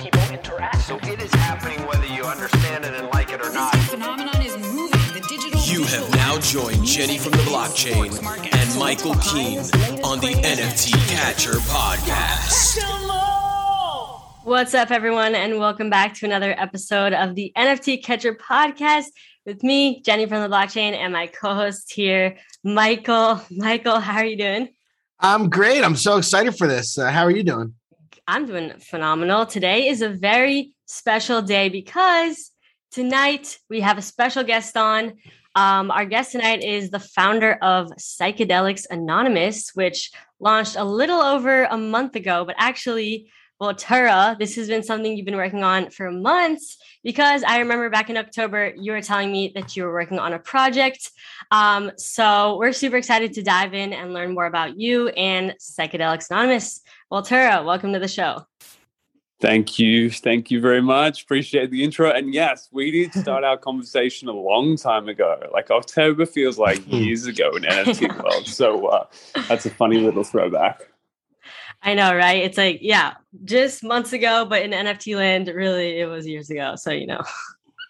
people interact. So it is happening whether you understand it and like it or not. This phenomenon is moving. The digital You have now joined Jenny from the blockchain and Michael Keene on the NFT Catcher podcast. What's up, everyone, and welcome back to another episode of the NFT Catcher podcast with me, Jenny from the blockchain, and my co-host here, Michael. Michael, how are you doing? I'm great. I'm so excited for this. Uh, how are you doing? I'm doing phenomenal. Today is a very special day because tonight we have a special guest on. Um, our guest tonight is the founder of Psychedelics Anonymous, which launched a little over a month ago, but actually, well, this has been something you've been working on for months because I remember back in October, you were telling me that you were working on a project. Um, so we're super excited to dive in and learn more about you and Psychedelics Anonymous. Well, Tura, welcome to the show. Thank you. Thank you very much. Appreciate the intro. And yes, we did start our conversation a long time ago. Like October feels like years ago in NFT world. So uh, that's a funny little throwback. I know, right? It's like, yeah, just months ago, but in NFT land, really, it was years ago. So, you know.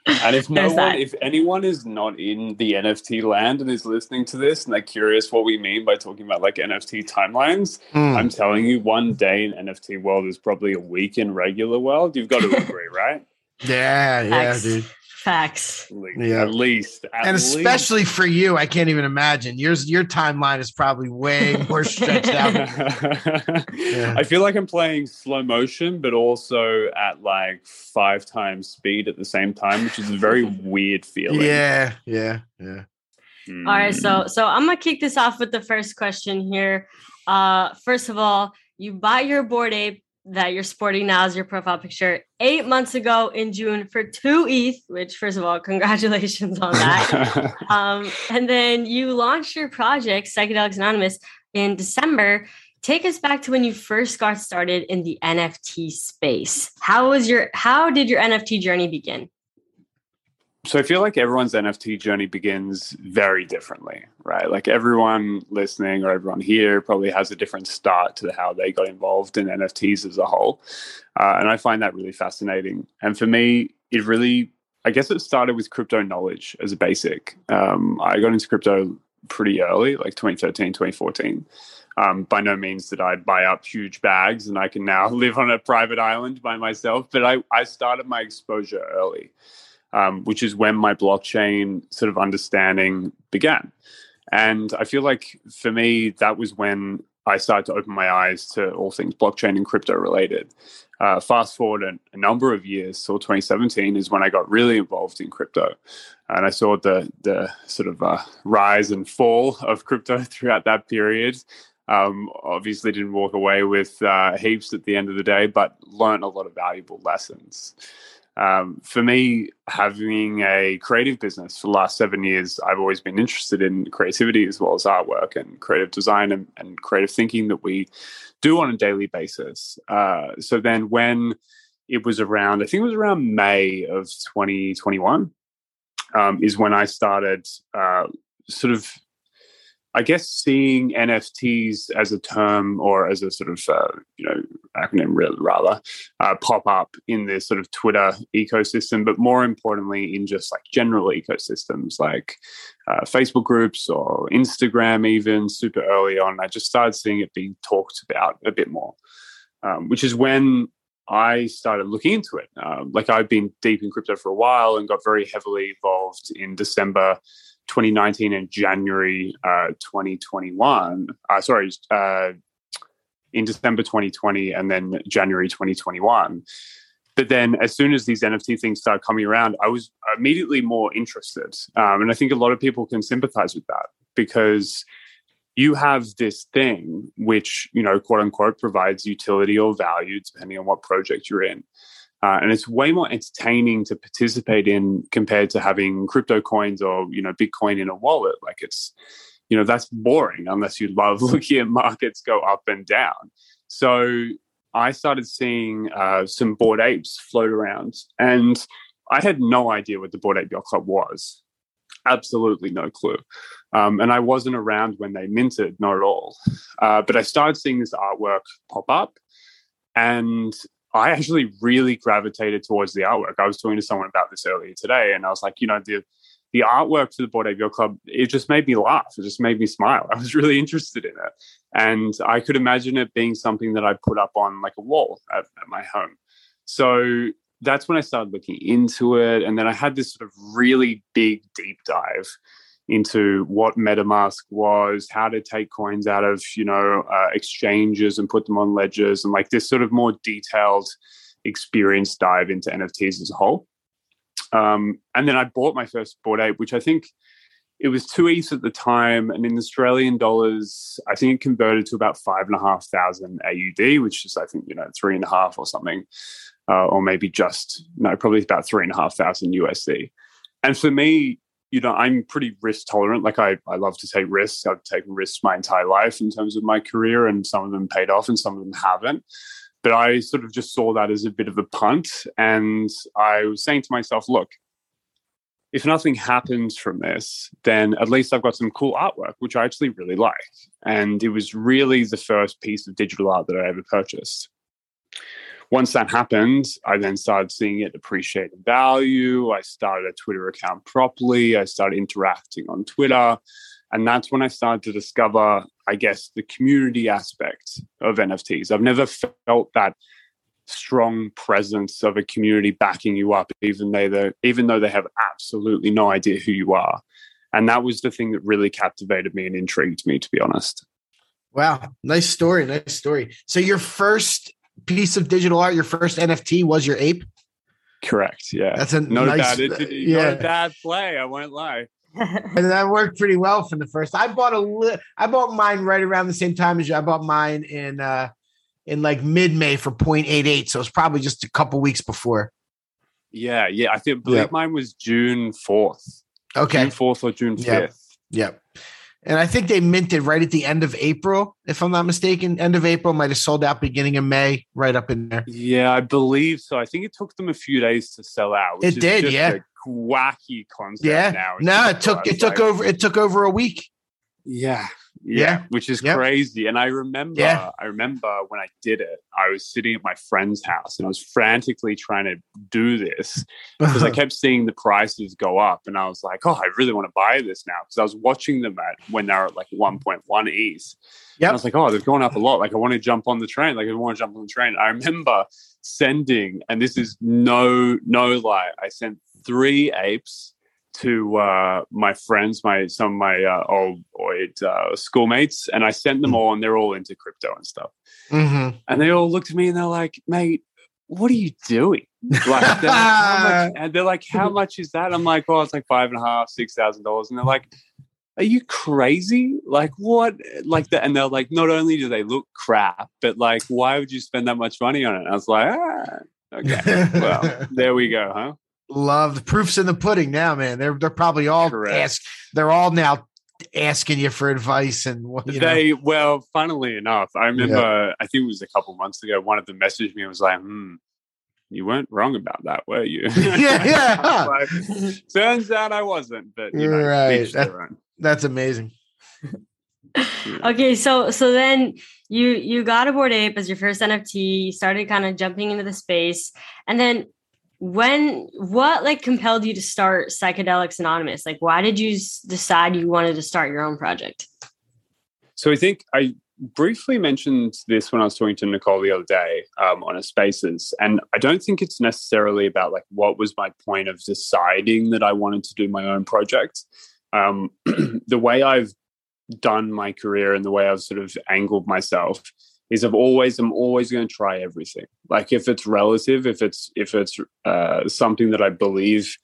And if no There's one, that. if anyone is not in the NFT land and is listening to this and they're curious what we mean by talking about like NFT timelines, Hmm. I'm telling you, one day in NFT world is probably a week in regular world. You've got to agree, right? Yeah, yeah, Facts. dude. Facts. Yeah. at least, at and least. especially for you, I can't even imagine. Yours, your timeline is probably way more stretched out. Yeah. I feel like I'm playing slow motion, but also at like five times speed at the same time, which is a very weird feeling. Yeah, yeah, yeah. Mm. All right, so so I'm gonna kick this off with the first question here. Uh, first of all, you buy your Bored Ape that you're sporting now as your profile picture eight months ago in June for two ETH. Which, first of all, congratulations on that. um, and then you launched your project, Psychedelics Anonymous, in December. Take us back to when you first got started in the NFT space. How was your how did your NFT journey begin? So I feel like everyone's NFT journey begins very differently, right? Like everyone listening or everyone here probably has a different start to how they got involved in NFTs as a whole. Uh, and I find that really fascinating. And for me, it really, I guess it started with crypto knowledge as a basic. Um, I got into crypto pretty early, like 2013, 2014. Um, by no means did I buy up huge bags and I can now live on a private island by myself, but I, I started my exposure early um, which is when my blockchain sort of understanding began. And I feel like for me, that was when I started to open my eyes to all things blockchain and crypto related. Uh, fast forward a, a number of years, so 2017 is when I got really involved in crypto, and I saw the the sort of uh, rise and fall of crypto throughout that period. Um, obviously, didn't walk away with uh, heaps at the end of the day, but learned a lot of valuable lessons um, for me, having a creative business for the last seven years, I've always been interested in creativity as well as artwork and creative design and, and creative thinking that we do on a daily basis. Uh, so then, when it was around, I think it was around May of 2021, um, is when I started uh, sort of I guess seeing NFTs as a term or as a sort of uh, you know acronym rather uh, pop up in this sort of Twitter ecosystem, but more importantly in just like general ecosystems like uh, Facebook groups or Instagram, even super early on. I just started seeing it being talked about a bit more, um, which is when I started looking into it. Um, like I've been deep in crypto for a while and got very heavily involved in December 2019 and January uh, 2021. Uh, sorry, uh, in December 2020 and then January 2021. But then, as soon as these NFT things started coming around, I was immediately more interested. Um, and I think a lot of people can sympathize with that because you have this thing which, you know, quote unquote, provides utility or value depending on what project you're in. Uh, and it's way more entertaining to participate in compared to having crypto coins or you know Bitcoin in a wallet. Like it's you know that's boring unless you love looking at markets go up and down. So I started seeing uh, some bored apes float around, and I had no idea what the Bored Ape Yacht Club was. Absolutely no clue. Um, and I wasn't around when they minted, not at all. Uh, but I started seeing this artwork pop up, and I actually really gravitated towards the artwork. I was talking to someone about this earlier today, and I was like, you know, the the artwork for the Bored Ape Club, it just made me laugh. It just made me smile. I was really interested in it. And I could imagine it being something that I put up on like a wall at, at my home. So that's when I started looking into it. And then I had this sort of really big deep dive into what MetaMask was, how to take coins out of, you know, uh, exchanges and put them on ledgers, and like this sort of more detailed experience dive into NFTs as a whole. Um, and then I bought my first Bored Ape, which I think it was two ETH at the time, and in Australian dollars, I think it converted to about five and a half thousand AUD, which is I think you know three and a half or something, uh, or maybe just no, probably about three and a half thousand USD. And for me, you know, I'm pretty risk tolerant. Like I, I love to take risks. I've taken risks my entire life in terms of my career, and some of them paid off, and some of them haven't but I sort of just saw that as a bit of a punt. And I was saying to myself, look, if nothing happens from this, then at least I've got some cool artwork, which I actually really like. And it was really the first piece of digital art that I ever purchased. Once that happened, I then started seeing it appreciate in value. I started a Twitter account properly. I started interacting on Twitter. And that's when I started to discover, I guess, the community aspect of NFTs. I've never felt that strong presence of a community backing you up, even though even though they have absolutely no idea who you are. And that was the thing that really captivated me and intrigued me, to be honest. Wow, nice story, nice story. So your first piece of digital art, your first NFT was your ape. Correct. Yeah, that's a not nice, a bad, yeah. not a bad play. I won't lie. and that worked pretty well from the first. I bought a li- I bought mine right around the same time as you. I bought mine in uh in like mid May for 0.88, so it's probably just a couple weeks before. Yeah, yeah. I think believe yep. mine was June fourth. Okay, June fourth or June fifth. Yep. yep. And I think they minted right at the end of April, if I'm not mistaken. End of April might have sold out beginning of May, right up in there. Yeah, I believe so. I think it took them a few days to sell out. it did, yeah wacky concept yeah. now. No, it took it took like, over it took over a week. Yeah, yeah, yeah. which is yep. crazy. And I remember, yeah. I remember when I did it, I was sitting at my friend's house and I was frantically trying to do this because I kept seeing the prices go up, and I was like, oh, I really want to buy this now because I was watching them at when they're at like 1.1 ETH. Yeah, I was like, oh, they've gone up a lot. Like, I want to jump on the train. Like, I want to jump on the train. I remember sending, and this is no no lie. I sent three apes to uh, my friends, my some of my uh, old, old uh, schoolmates, and I sent them mm. all, and they're all into crypto and stuff. Mm-hmm. And they all looked at me and they're like, "Mate, what are you doing?" Like, they're like, and they're like, "How much is that?" I'm like, "Well, it's like five and a half, six thousand dollars." And they're like, "Are you crazy? Like what? Like that?" And they're like, "Not only do they look crap, but like, why would you spend that much money on it?" And I was like, "Ah." Okay, well, there we go, huh? Love the proofs in the pudding now, man. They're they're probably all Correct. ask they're all now asking you for advice and you they know. well funnily enough i remember yeah. i think it was a couple months ago one of them messaged me and was like hmm you weren't wrong about that were you yeah yeah like, turns out i wasn't but you know, right that, that's amazing okay so so then you you got a bored ape as your first nft you started kind of jumping into the space and then when what like compelled you to start psychedelics anonymous? Like why did you decide you wanted to start your own project? So i think i briefly mentioned this when i was talking to nicole the other day um, on a spaces and i don't think it's necessarily about like what was my point of deciding that i wanted to do my own project. Um, the way i've done my career and the way i've sort of angled myself is I've always I'm always going to try everything. Like if it's relative, if it's if it's uh, something that I believe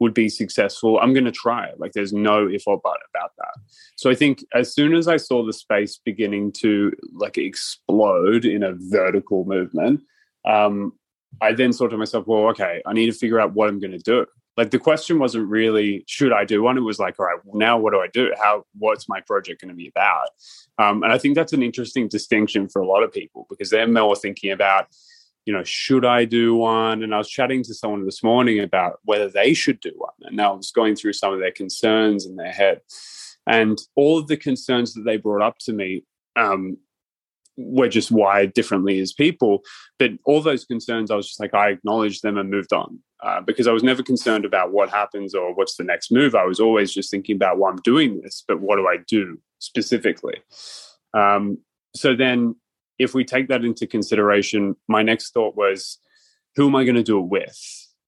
would be successful, I'm going to try it. Like there's no if or but about that. So I think as soon as I saw the space beginning to like explode in a vertical movement, um, I then thought to myself, well, okay, I need to figure out what I'm going to do. Like the question wasn't really should I do one. It was like, all right, now what do I do? How what's my project going to be about? Um, and I think that's an interesting distinction for a lot of people because they're more thinking about, you know, should I do one? And I was chatting to someone this morning about whether they should do one, and now I was going through some of their concerns in their head, and all of the concerns that they brought up to me um, we're just wired differently as people. But all those concerns, I was just like, I acknowledged them and moved on uh, because I was never concerned about what happens or what's the next move. I was always just thinking about why I'm doing this, but what do I do specifically? Um, so then, if we take that into consideration, my next thought was, who am I going to do it with?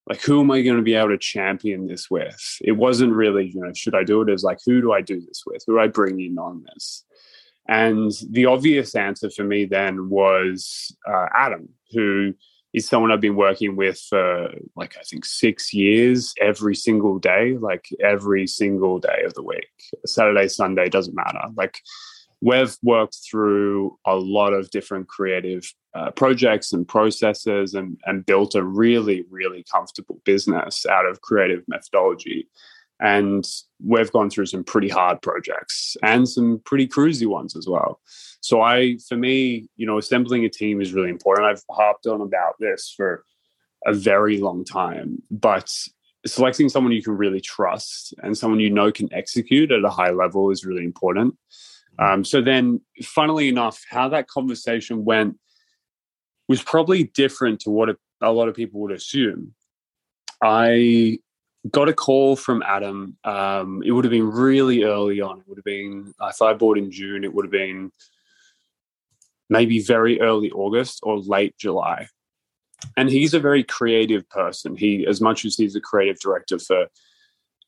Like, who am I going to be able to champion this with? It wasn't really, you know, should I do it? It was like, who do I do this with? Who do I bring in on this? And the obvious answer for me then was uh, Adam, who is someone I've been working with for like I think six years every single day, like every single day of the week. Saturday, Sunday, doesn't matter. Like we've worked through a lot of different creative uh, projects and processes and, and built a really, really comfortable business out of creative methodology. And we've gone through some pretty hard projects and some pretty cruisy ones as well. So I, for me, you know, assembling a team is really important. I've harped on about this for a very long time, but selecting someone you can really trust and someone you know can execute at a high level is really important. Um, so then, funnily enough, how that conversation went was probably different to what a, a lot of people would assume. I got a call from Adam. Um, it would have been really early on. It would have been, if I bought in June, it would have been maybe very early August or late July. And he's a very creative person. He, as much as he's a creative director for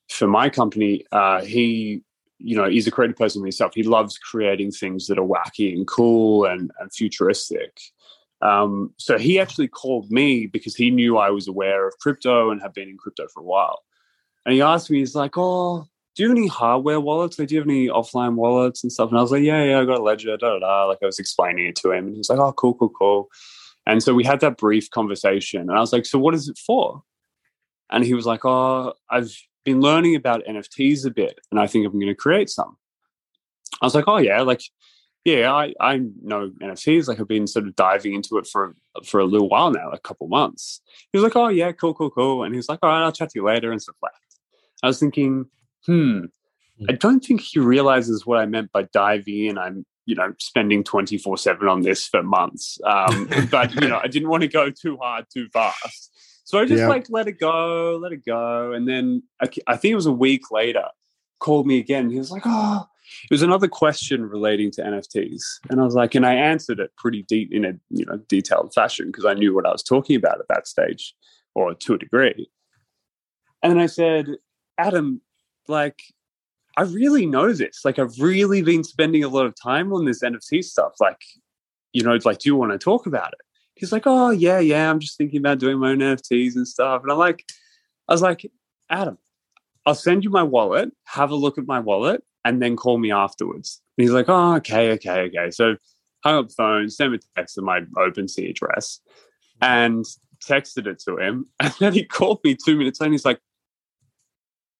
for my company, uh, he, you know, he's a creative person himself. He loves creating things that are wacky and cool and, and futuristic. Um, so he actually called me because he knew I was aware of crypto and had been in crypto for a while. And he asked me, he's like, "Oh, do you have any hardware wallets? Like, do you have any offline wallets and stuff?" And I was like, "Yeah, yeah, I got a Ledger." Da da da. Like, I was explaining it to him, and he was like, "Oh, cool, cool, cool." And so we had that brief conversation, and I was like, "So what is it for?" And he was like, "Oh, I've been learning about NFTs a bit, and I think I'm going to create some." I was like, "Oh yeah, like." Yeah, I, I know NFTs. Like I've been sort of diving into it for for a little while now, a couple months. He was like, "Oh yeah, cool, cool, cool," and he was like, "All right, I'll chat to you later," and stuff like I was thinking, hmm, I don't think he realizes what I meant by diving in. I'm, you know, spending 24 7 on this for months. Um, but, you know, I didn't want to go too hard too fast. So I just Yeah. like let it go, let it go. And then I, I think it was a week later, called me again. He was like, oh, it was another question relating to NFTs. And I was like, and I answered it pretty deep in a, you know, detailed fashion because I knew what I was talking about at that stage or to a degree. And then I said, Adam, like, I really know this. Like, I've really been spending a lot of time on this NFT stuff. Like, you know, like, do you want to talk about it? He's like, oh, yeah, yeah, I'm just thinking about doing my own NFTs and stuff. And I'm like, I was like, Adam, I'll send you my wallet, have a look at my wallet, and then call me afterwards. And he's like, oh, okay, okay, okay. So hung up the phone, sent a text of my OpenSea address and texted it to him. And then he called me two minutes later and he's like,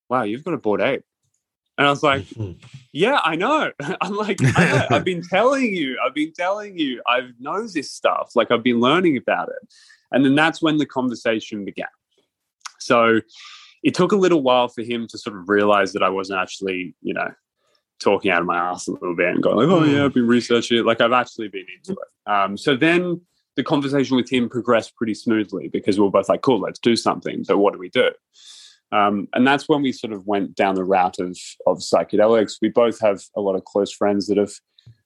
wow, you've got a Bored Ape. And I was like, yeah, I know. I'm like, I. I've been telling you, I've been telling you, I know this stuff. Like I've been learning about it. And then that's when the conversation began. So it took a little while for him to sort of realize that I wasn't actually, you know, talking out of my ass a little bit and going like, oh yeah, I've been researching it. Like I've actually been into it. Um, so then the conversation with him progressed pretty smoothly because we were both like, cool, let's do something. So what do we do? Um, and that's when we sort of went down the route of of psychedelics. We both have a lot of close friends that have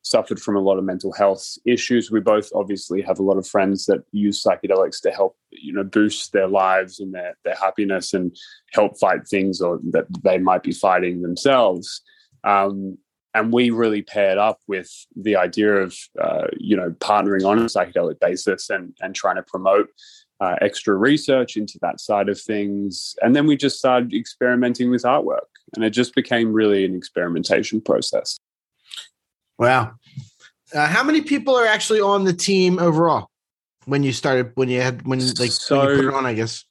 suffered from a lot of mental health issues. We both obviously have a lot of friends that use psychedelics to help, you know, boost their lives and their their happiness and help fight things or that they might be fighting themselves. Um, and we really paired up with the idea of, uh, you know, partnering on a psychedelic basis and and trying to promote uh, extra research into that side of things. And then we just started experimenting with artwork, and it just became really an experimentation process. Wow. Uh, how many people are actually on the team overall? when you started when you had when like when you put it on? I guess.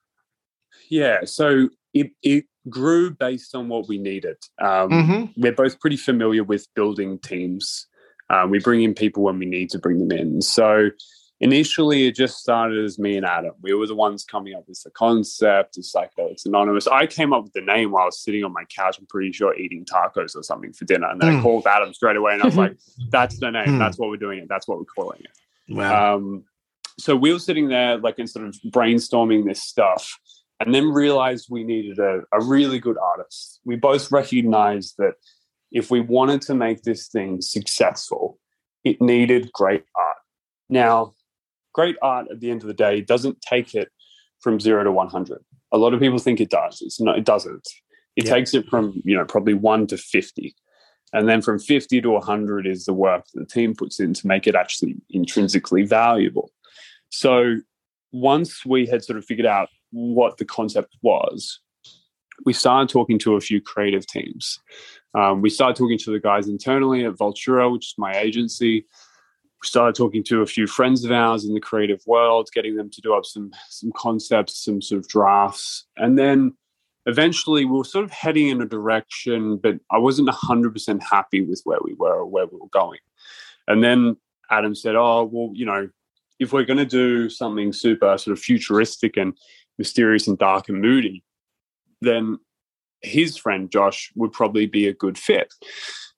Yeah, so it it grew based on what we needed. Um, Mhm. We're both pretty familiar with building teams. Um, we bring in people when we need to bring them in. So initially, it just started as me and Adam. We were the ones coming up with the concept of Psychedelics Anonymous. I came up with the name while I was sitting on my couch. I'm pretty sure eating tacos or something for dinner, and then I Mm. called Adam straight away, and I was like, "That's the name. Mm. That's what we're doing. It. That's what we're calling it." Wow. Um, so we were sitting there, like, and sort of brainstorming this stuff, and then realized we needed a, a really good artist. We both recognized that if we wanted to make this thing successful, it needed great art. Now, great art at the end of the day doesn't take it from zero to 100. A lot of people think it does. It's not, it doesn't. It Yeah. takes it from, you know, probably one to 50. And then from 50 to 100 is the work that the team puts in to make it actually intrinsically valuable. So once we had sort of figured out what the concept was, we started talking to a few creative teams. Um, we started talking to the guys internally at Vultura, which is my agency. We started talking to a few friends of ours in the creative world, getting them to do up some some concepts, some sort of drafts, and then eventually we were sort of heading in a direction, but I wasn't 100% happy with where we were or where we were going. And then Adam said, Oh, well, you know, if we're going to do something super sort of futuristic and mysterious and dark and moody, then his friend Josh would probably be a good fit.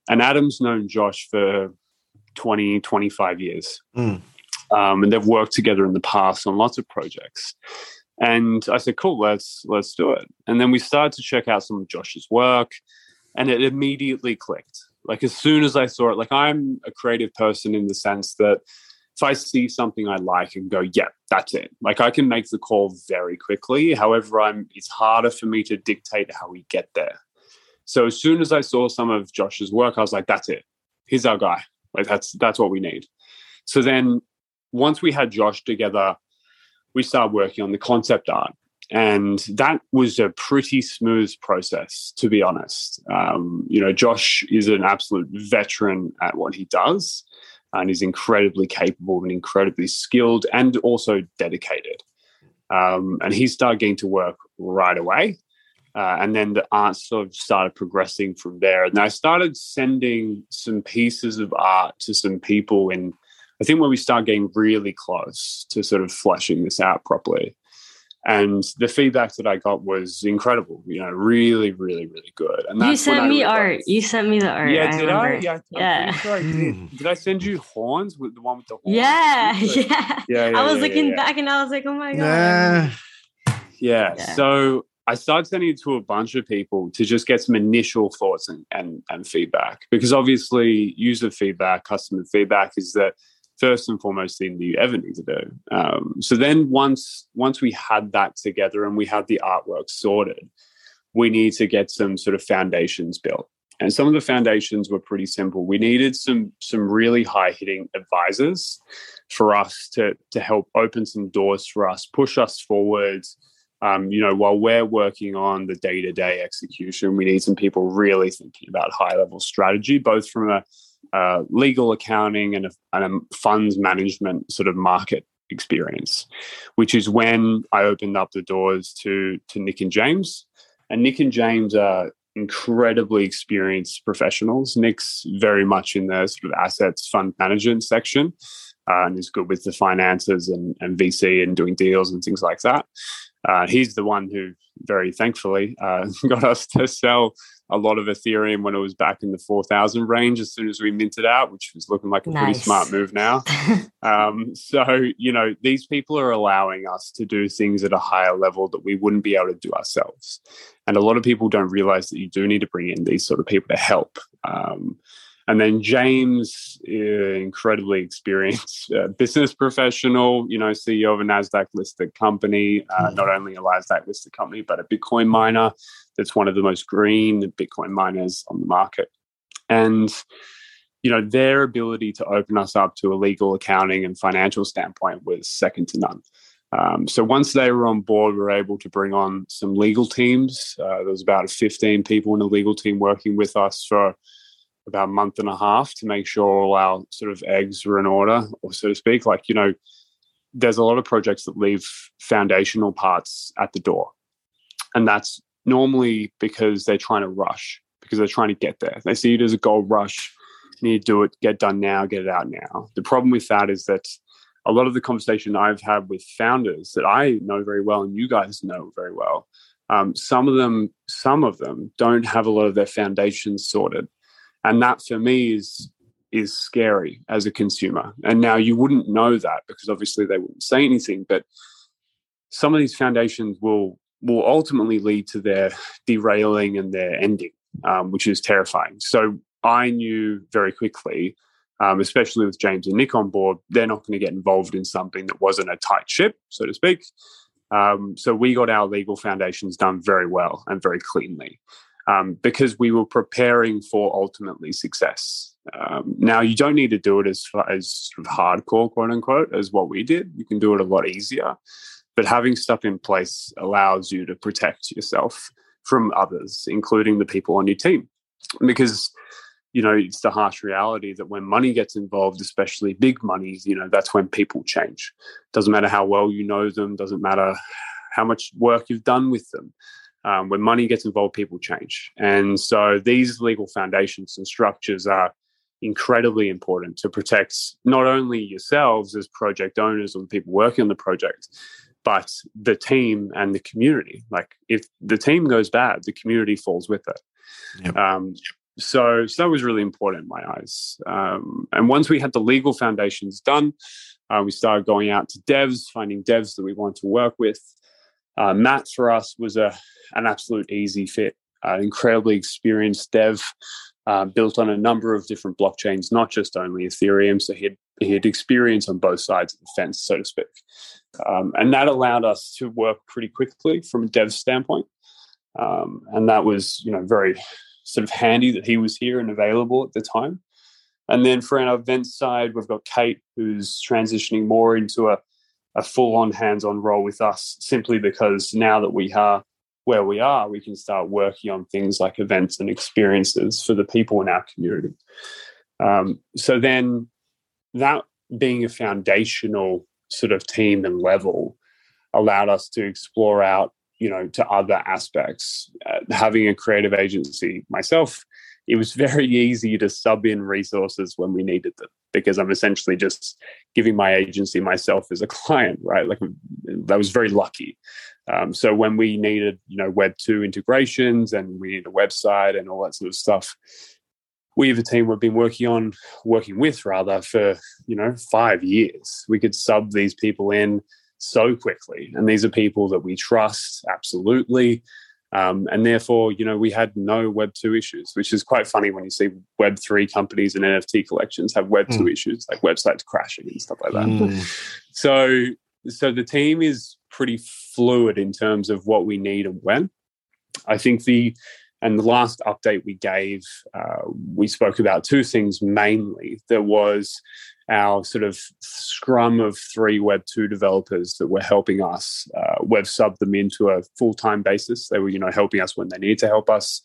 And Adam's known Josh for 20, 25 years. Mm. Um, and they've worked together in the past on lots of projects. And I said, cool, let's let's do it. And then we started to check out some of Josh's work, and it immediately clicked. Like as soon as I saw it, like I'm a creative person in the sense that if I see something I like and go, yeah, that's it. Like I can make the call very quickly. However, I'm it's harder for me to dictate how we get there. So as soon as I saw some of Josh's work, I was like, that's it. He's our guy. Like that's that's what we need. So then once we had Josh together, we started working on the concept art. And that was a pretty smooth process, to be honest. Um, you know, Josh is an absolute veteran at what he does and is incredibly capable and incredibly skilled and also dedicated. Um, and he started getting to work right away. Uh, and then the art sort of started progressing from there. And I started sending some pieces of art to some people And I think when we started getting really close to sort of fleshing this out properly. And the feedback that I got was incredible, you know, really, really, really good. And you that's when sent me realized- art. You sent me the art. Yeah, I did I? remember. Yeah, I'm Yeah. sure I did. Did I send you horns with the one with the horns? Yeah, yeah. Yeah, yeah, I was yeah, looking yeah. back and I was like, oh my god. Nah. Yeah. Yeah. So I started sending it to a bunch of people to just get some initial thoughts and, and, and feedback because obviously user feedback, customer feedback is the first and foremost thing that you ever need to do. Um, so then once once we had that together and we had the artwork sorted, we need to get some sort of foundations built. And some of the foundations were pretty simple. We needed some some really high hitting advisors for us to to help open some doors for us, push us forwards. Um, you know, while we're working on the day to day execution, we need some people really thinking about high level strategy, both from a uh, legal accounting and a, and a funds management sort of market experience, which is when I opened up the doors to to Nick and James. And Nick and James are incredibly experienced professionals. Nick's very much in the sort of assets fund management section uh, and is good with the finances and, and VC and doing deals and things like that. Uh, he's the one who, very thankfully, uh, got us to sell a lot of Ethereum when it was back in the 4,000 range as soon as we minted out, which was looking like a pretty smart move now. Um, so, you know, these people are allowing us to do things at a higher level that we wouldn't be able to do ourselves. And a lot of people don't realize that you do need to bring in these sort of people to help. Um, and then James, uh, incredibly experienced uh, business professional, you know, CEO of a NASDAQ listed company, uh, not only a NASDAQ listed company, but a Bitcoin miner that's one of the most green Bitcoin miners on the market. And you know their ability to open us up to a legal accounting and financial standpoint was second to none. Um, so once they were on board we were able to bring on some legal teams. Uh, there was about 15 people in the legal team working with us for about a month and a half to make sure all our sort of eggs were in order or so to speak like you know there's a lot of projects that leave foundational parts at the door. And that's normally because they're trying to rush, because they're trying to get there. They see it as a gold rush, need to do it, get done now, get it out now. The problem with that is that a lot of the conversation I've had with founders that I know very well and you guys know very well, um, some of them, some of them don't have a lot of their foundations sorted, and that for me is is scary as a consumer. And now you wouldn't know that because obviously they wouldn't say anything, but some of these foundations will will ultimately lead to their derailing and their ending, um, which is terrifying. So I knew very quickly, um, especially with James and Nick on board, they're not going to get involved in something that wasn't a tight ship, so to speak. Um, so we got our legal foundations done very well and very cleanly um, because we were preparing for ultimately success. Um, now you don't need to do it as as sort of hardcore, quote unquote, as what we did. You can do it a lot easier, but having stuff in place allows you to protect yourself from others, including the people on your team, because you know it's the harsh reality that when money gets involved, especially big money, you know that's when people change. Doesn't matter how well you know them. Doesn't matter how much work you've done with them um, when money gets involved, people change. And so these legal foundations and structures are incredibly important to protect not only yourselves as project owners or the people working on the project, but the team and the community. Like if the team goes bad, the community falls with it. Yep. Um, so, so that was really important in my eyes. Um, and once we had the legal foundations done, uh, we started going out to devs, finding devs that we wanted to work with. Uh, Matt for us was a an absolute easy fit, uh, incredibly experienced dev, uh, built on a number of different blockchains, not just only Ethereum. So he had he had experience on both sides of the fence, so to speak, um, and that allowed us to work pretty quickly from a dev standpoint. Um, and that was you know very sort of handy that he was here and available at the time. And then for our event side, we've got Kate, who's transitioning more into a a full on hands on role with us simply because now that we are where we are, we can start working on things like events and experiences for the people in our community. Um, so then that being a foundational sort of team and level allowed us to explore out you know to other aspects uh, having a creative agency myself it was very easy to sub in resources when we needed them because I'm essentially just giving my agency myself as a client, right? Like that was very lucky. Um, so when we needed, you know, Web two integrations and we need a website and all that sort of stuff, we have a team we've been working on, working with rather, for you know five years. We could sub these people in so quickly, and these are people that we trust absolutely. Um, and therefore, you know, we had no Web two issues, which is quite funny when you see Web three companies and NFT collections have Web two mm. issues, like websites crashing and stuff like that. Mm. So, so the team is pretty fluid in terms of what we need and when. I think the and the last update we gave, uh, we spoke about two things mainly. There was our sort of scrum of three Web two developers that were helping us. Uh, we've subbed them into a full time basis. They were, you know, helping us when they needed to help us.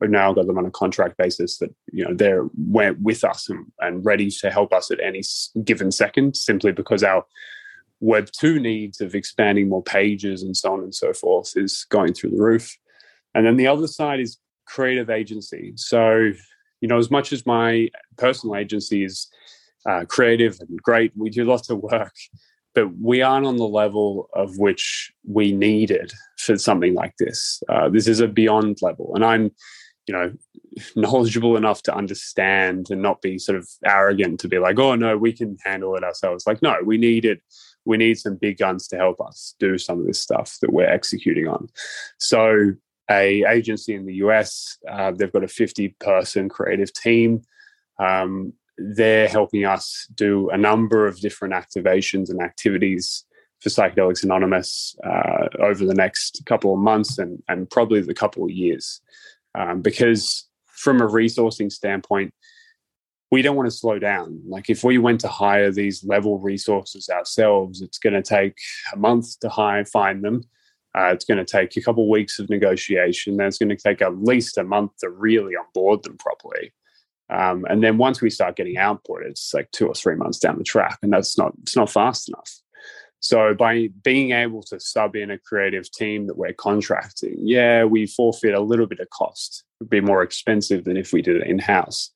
We've now got them on a contract basis that you know they're with us and, and ready to help us at any given second, simply because our Web two needs of expanding more pages and so on and so forth is going through the roof. And then the other side is creative agency. So, you know, as much as my personal agency is uh, creative and great. We do lots of work, but we aren't on the level of which we needed for something like this. Uh, this is a beyond level, and I'm, you know, knowledgeable enough to understand and not be sort of arrogant to be like, oh no, we can handle it ourselves. Like, no, we needed. We need some big guns to help us do some of this stuff that we're executing on. So, a agency in the US, uh, they've got a 50 person creative team. Um, they're helping us do a number of different activations and activities for Psychedelics Anonymous uh, over the next couple of months and, and probably the couple of years. Um, because from a resourcing standpoint, we don't want to slow down. Like if we went to hire these level resources ourselves, it's going to take a month to hire, find them. Uh, it's going to take a couple of weeks of negotiation. Then it's going to take at least a month to really onboard them properly. Um, and then once we start getting output, it's like two or three months down the track, and that's not it's not fast enough. So by being able to sub in a creative team that we're contracting, yeah, we forfeit a little bit of cost. It would be more expensive than if we did it in house,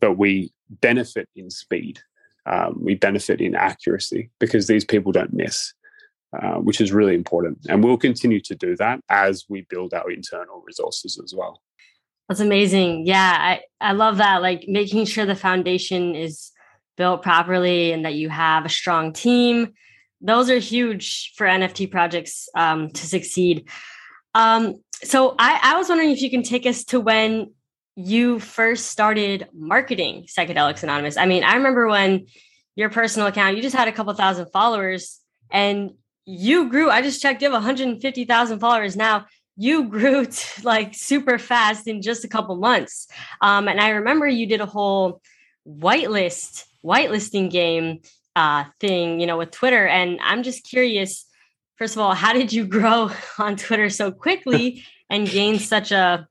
but we benefit in speed. Um, we benefit in accuracy because these people don't miss, uh, which is really important. And we'll continue to do that as we build our internal resources as well. That's amazing. Yeah, I, I love that. Like making sure the foundation is built properly and that you have a strong team those are huge for NFT projects um, to succeed. Um, so I, I was wondering if you can take us to when you first started marketing Psychedelics Anonymous. I mean, I remember when your personal account, you just had a couple thousand followers and you grew. I just checked, you have 150,000 followers now. You grew to, like super fast in just a couple months. Um, and I remember you did a whole whitelist whitelisting game uh, thing, you know, with Twitter. And I'm just curious, first of all, how did you grow on Twitter so quickly and gain such a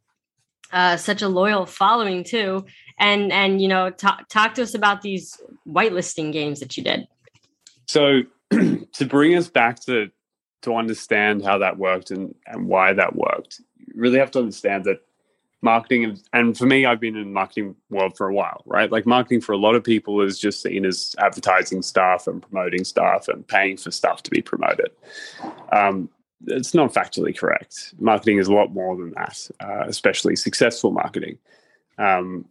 uh, such a loyal following too? And and you know, talk talk to us about these whitelisting games that you did. So to bring us back to to understand how that worked and, and why that worked, you really have to understand that marketing and for me i've been in the marketing world for a while right? Like marketing for a lot of people is just seen as advertising stuff and promoting stuff and paying for stuff to be promoted. Um, it's not factually correct. Marketing is a lot more than that uh, especially successful marketing. Um,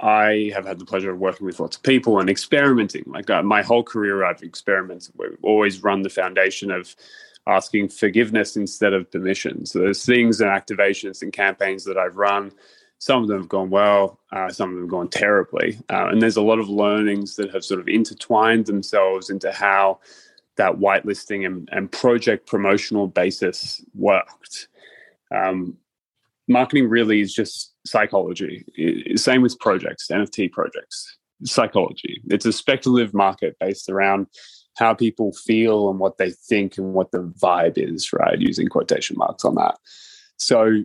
i have had the pleasure of working with lots of people and experimenting. Like uh, my whole career i've experimented we've always run the foundation of asking forgiveness instead of permission. So there's things and activations and campaigns that I've run. Some of them have gone well, uh, some of them have gone terribly. Uh, and there's a lot of learnings that have sort of intertwined themselves into how that whitelisting and, and project promotional basis worked. Um, marketing really is just psychology. It, same with projects, NFT projects, psychology. It's a speculative market based around how people feel and what they think and what the vibe is, right? Using quotation marks on that. So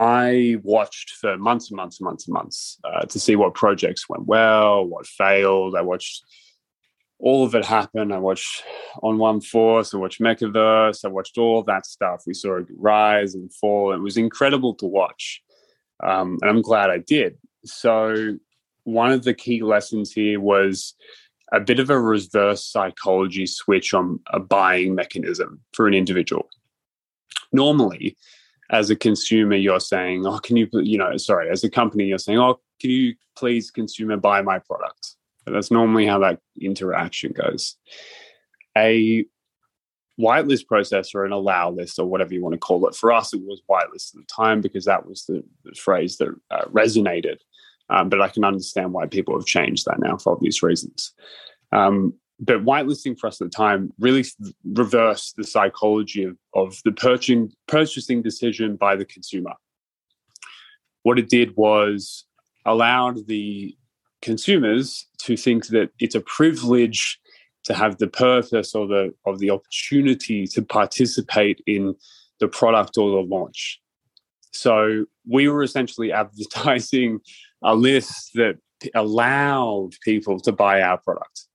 I watched for months and months and months and months uh, to see what projects went well, what failed. I watched all of it happen. I watched 0N1 Force, I watched MekaVerse, I watched all that stuff. We saw it rise and fall. It was incredible to watch. Um, and I'm glad I did. So, one of the key lessons here was a bit of a reverse psychology switch on a buying mechanism for an individual. Normally, as a consumer, you're saying, "Oh, can you, you know, sorry, as a company, you're saying, "Oh, can you please, consumer, buy my product?" But that's normally how that interaction goes. A whitelist process or an allow list or whatever you want to call it. For us, it was whitelist at the time because that was the, the phrase that uh, resonated. Um, but I can understand why people have changed that now for obvious reasons. Um, but whitelisting for us at the time really reversed the psychology of, of the purchasing, purchasing decision by the consumer. What it did was allowed the consumers to think that it's a privilege to have the purpose or the of the opportunity to participate in the product or the launch. So we were essentially advertising a list that allowed people to buy our product,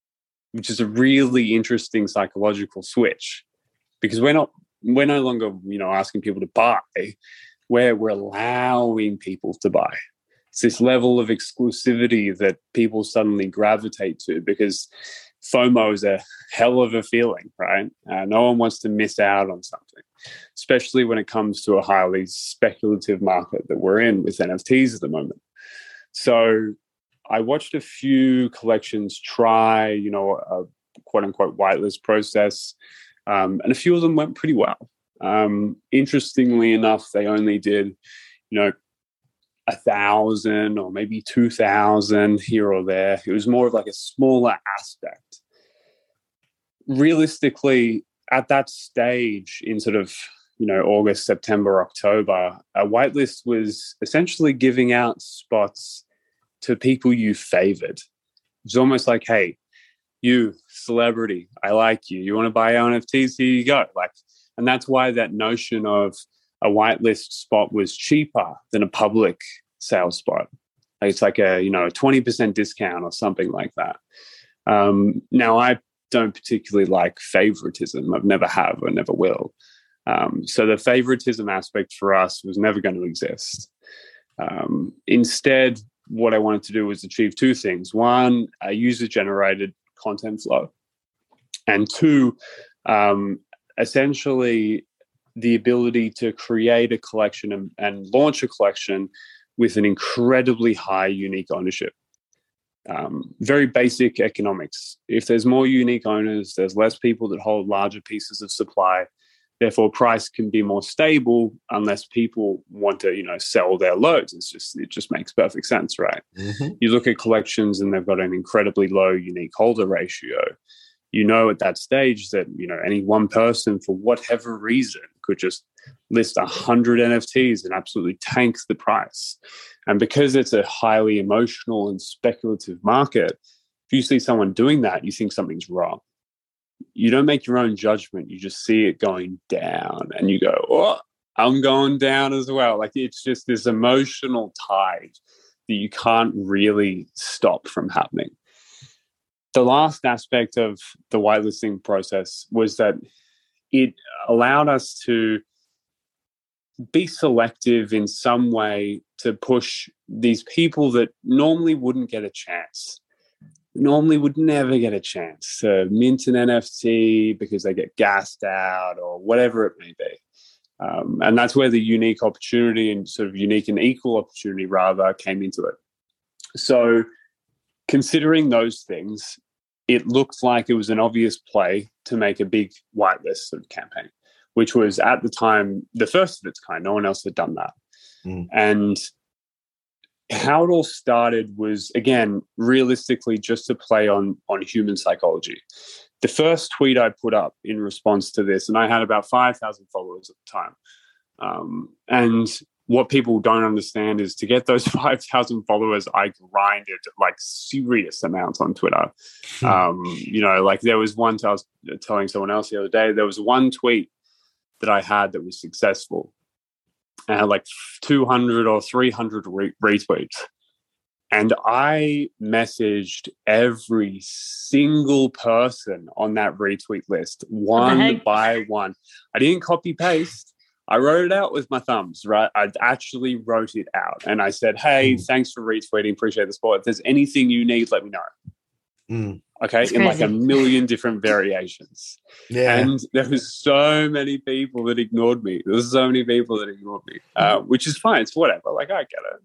which is a really interesting psychological switch because we're not we're no longer you know asking people to buy where we're allowing people to buy it's this level of exclusivity that people suddenly gravitate to because FOMO is a hell of a feeling, right? Uh, no one wants to miss out on something, especially when it comes to a highly speculative market that we're in with NFTs at the moment. So I watched a few collections try, you know, a quote unquote whitelist process, um, and a few of them went pretty well. Um, interestingly enough, they only did, you know, a thousand or maybe two thousand here or there. It was more of like a smaller aspect. Realistically, at that stage in sort of you know August, September, October, a whitelist was essentially giving out spots to people you favored. It's almost like, hey, you celebrity, I like you. You want to buy NFTs? Here you go. Like, and that's why that notion of a whitelist spot was cheaper than a public sales spot. It's like a you know a twenty percent discount or something like that. Um, now I don't particularly like favoritism. I've never have or never will. Um, so the favoritism aspect for us was never going to exist. Um, instead, what I wanted to do was achieve two things: one, a user-generated content flow, and two, um, essentially the ability to create a collection and, and, launch a collection with an incredibly high unique ownership. Um, very basic economics. If there's more unique owners, there's less people that hold larger pieces of supply. Therefore, price can be more stable unless people want to, you know, sell their loads. It's just it just makes perfect sense, right? Mm-hmm. You look at collections and they've got an incredibly low unique holder ratio you know at that stage that you know any one person for whatever reason could just list a hundred NFTs and absolutely tank the price. And because it's a highly emotional and speculative market, if you see someone doing that, you think something's wrong. You don't make your own judgment. You just see it going down and you go, oh, I'm going down as well. Like it's just this emotional tide that you can't really stop from happening the last aspect of the whitelisting process was that it allowed us to be selective in some way to push these people that normally wouldn't get a chance normally would never get a chance to mint an nft because they get gassed out or whatever it may be um, and that's where the unique opportunity and sort of unique and equal opportunity rather came into it so considering those things it looked like it was an obvious play to make a big whitelist sort of campaign, which was at the time the first of its kind. No one else had done that. Mm. And how it all started was again realistically just to play on on human psychology. The first tweet I put up in response to this, and I had about five thousand followers at the time, um, and what people don't understand is to get those 5,000 followers, I grinded like serious amounts on Twitter. Hmm. Um, you know, like there was one, I was telling someone else the other day, there was one tweet that I had that was successful. I had like 200 or 300 re- retweets. And I messaged every single person on that retweet list, one by one. I didn't copy paste. I wrote it out with my thumbs, right? I actually wrote it out and I said, Hey, mm. thanks for retweeting. Appreciate the support. If there's anything you need, let me know. Mm. Okay. That's in crazy. like a million different variations. Yeah. And there was so many people that ignored me. There was so many people that ignored me, uh, which is fine. It's whatever. Like, I get it.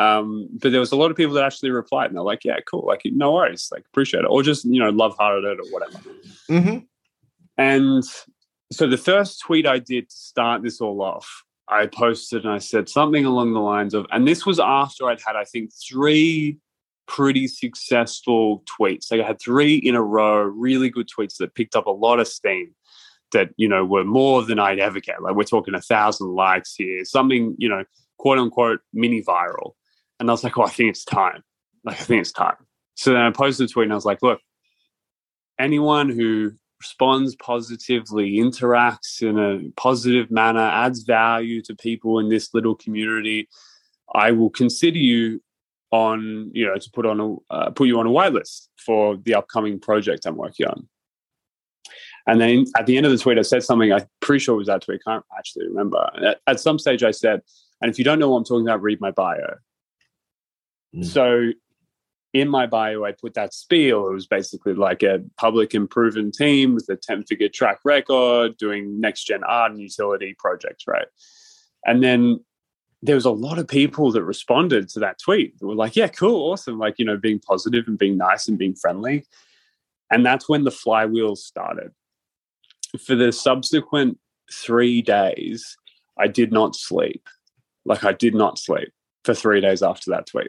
Um, but there was a lot of people that actually replied and they're like, yeah, cool. Like, no worries. Like, appreciate it. Or just, you know, love hearted it or whatever. Mm-hmm. And so the first tweet I did to start this all off, I posted and I said something along the lines of, and this was after I'd had, I think, three pretty successful tweets. Like I had three in a row, really good tweets that picked up a lot of steam that, you know, were more than I'd ever get. Like we're talking a thousand likes here, something, you know, quote unquote mini viral. And I was like, oh, I think it's time. Like, I think it's time. So then I posted a tweet and I was like, look, anyone who responds positively, interacts in a positive manner, adds value to people in this little community, I will consider you on, you know, to put on a uh, put you on a whitelist for the upcoming project I'm working on. And then at the end of the tweet, I said something. I'm pretty sure it was that tweet. I can't actually remember. At, at some stage, I said, "And if you don't know what I'm talking about, read my bio." Mm. So in my bio, I put that spiel. It was basically like a public improvement team with a 10 figure track record doing next gen art and utility projects, right? And then there was a lot of people that responded to that tweet that were like, yeah, cool, awesome. Like, you know, being positive and being nice and being friendly. And that's when the flywheel started. For the subsequent three days, I did not sleep. Like, I did not sleep for three days after that tweet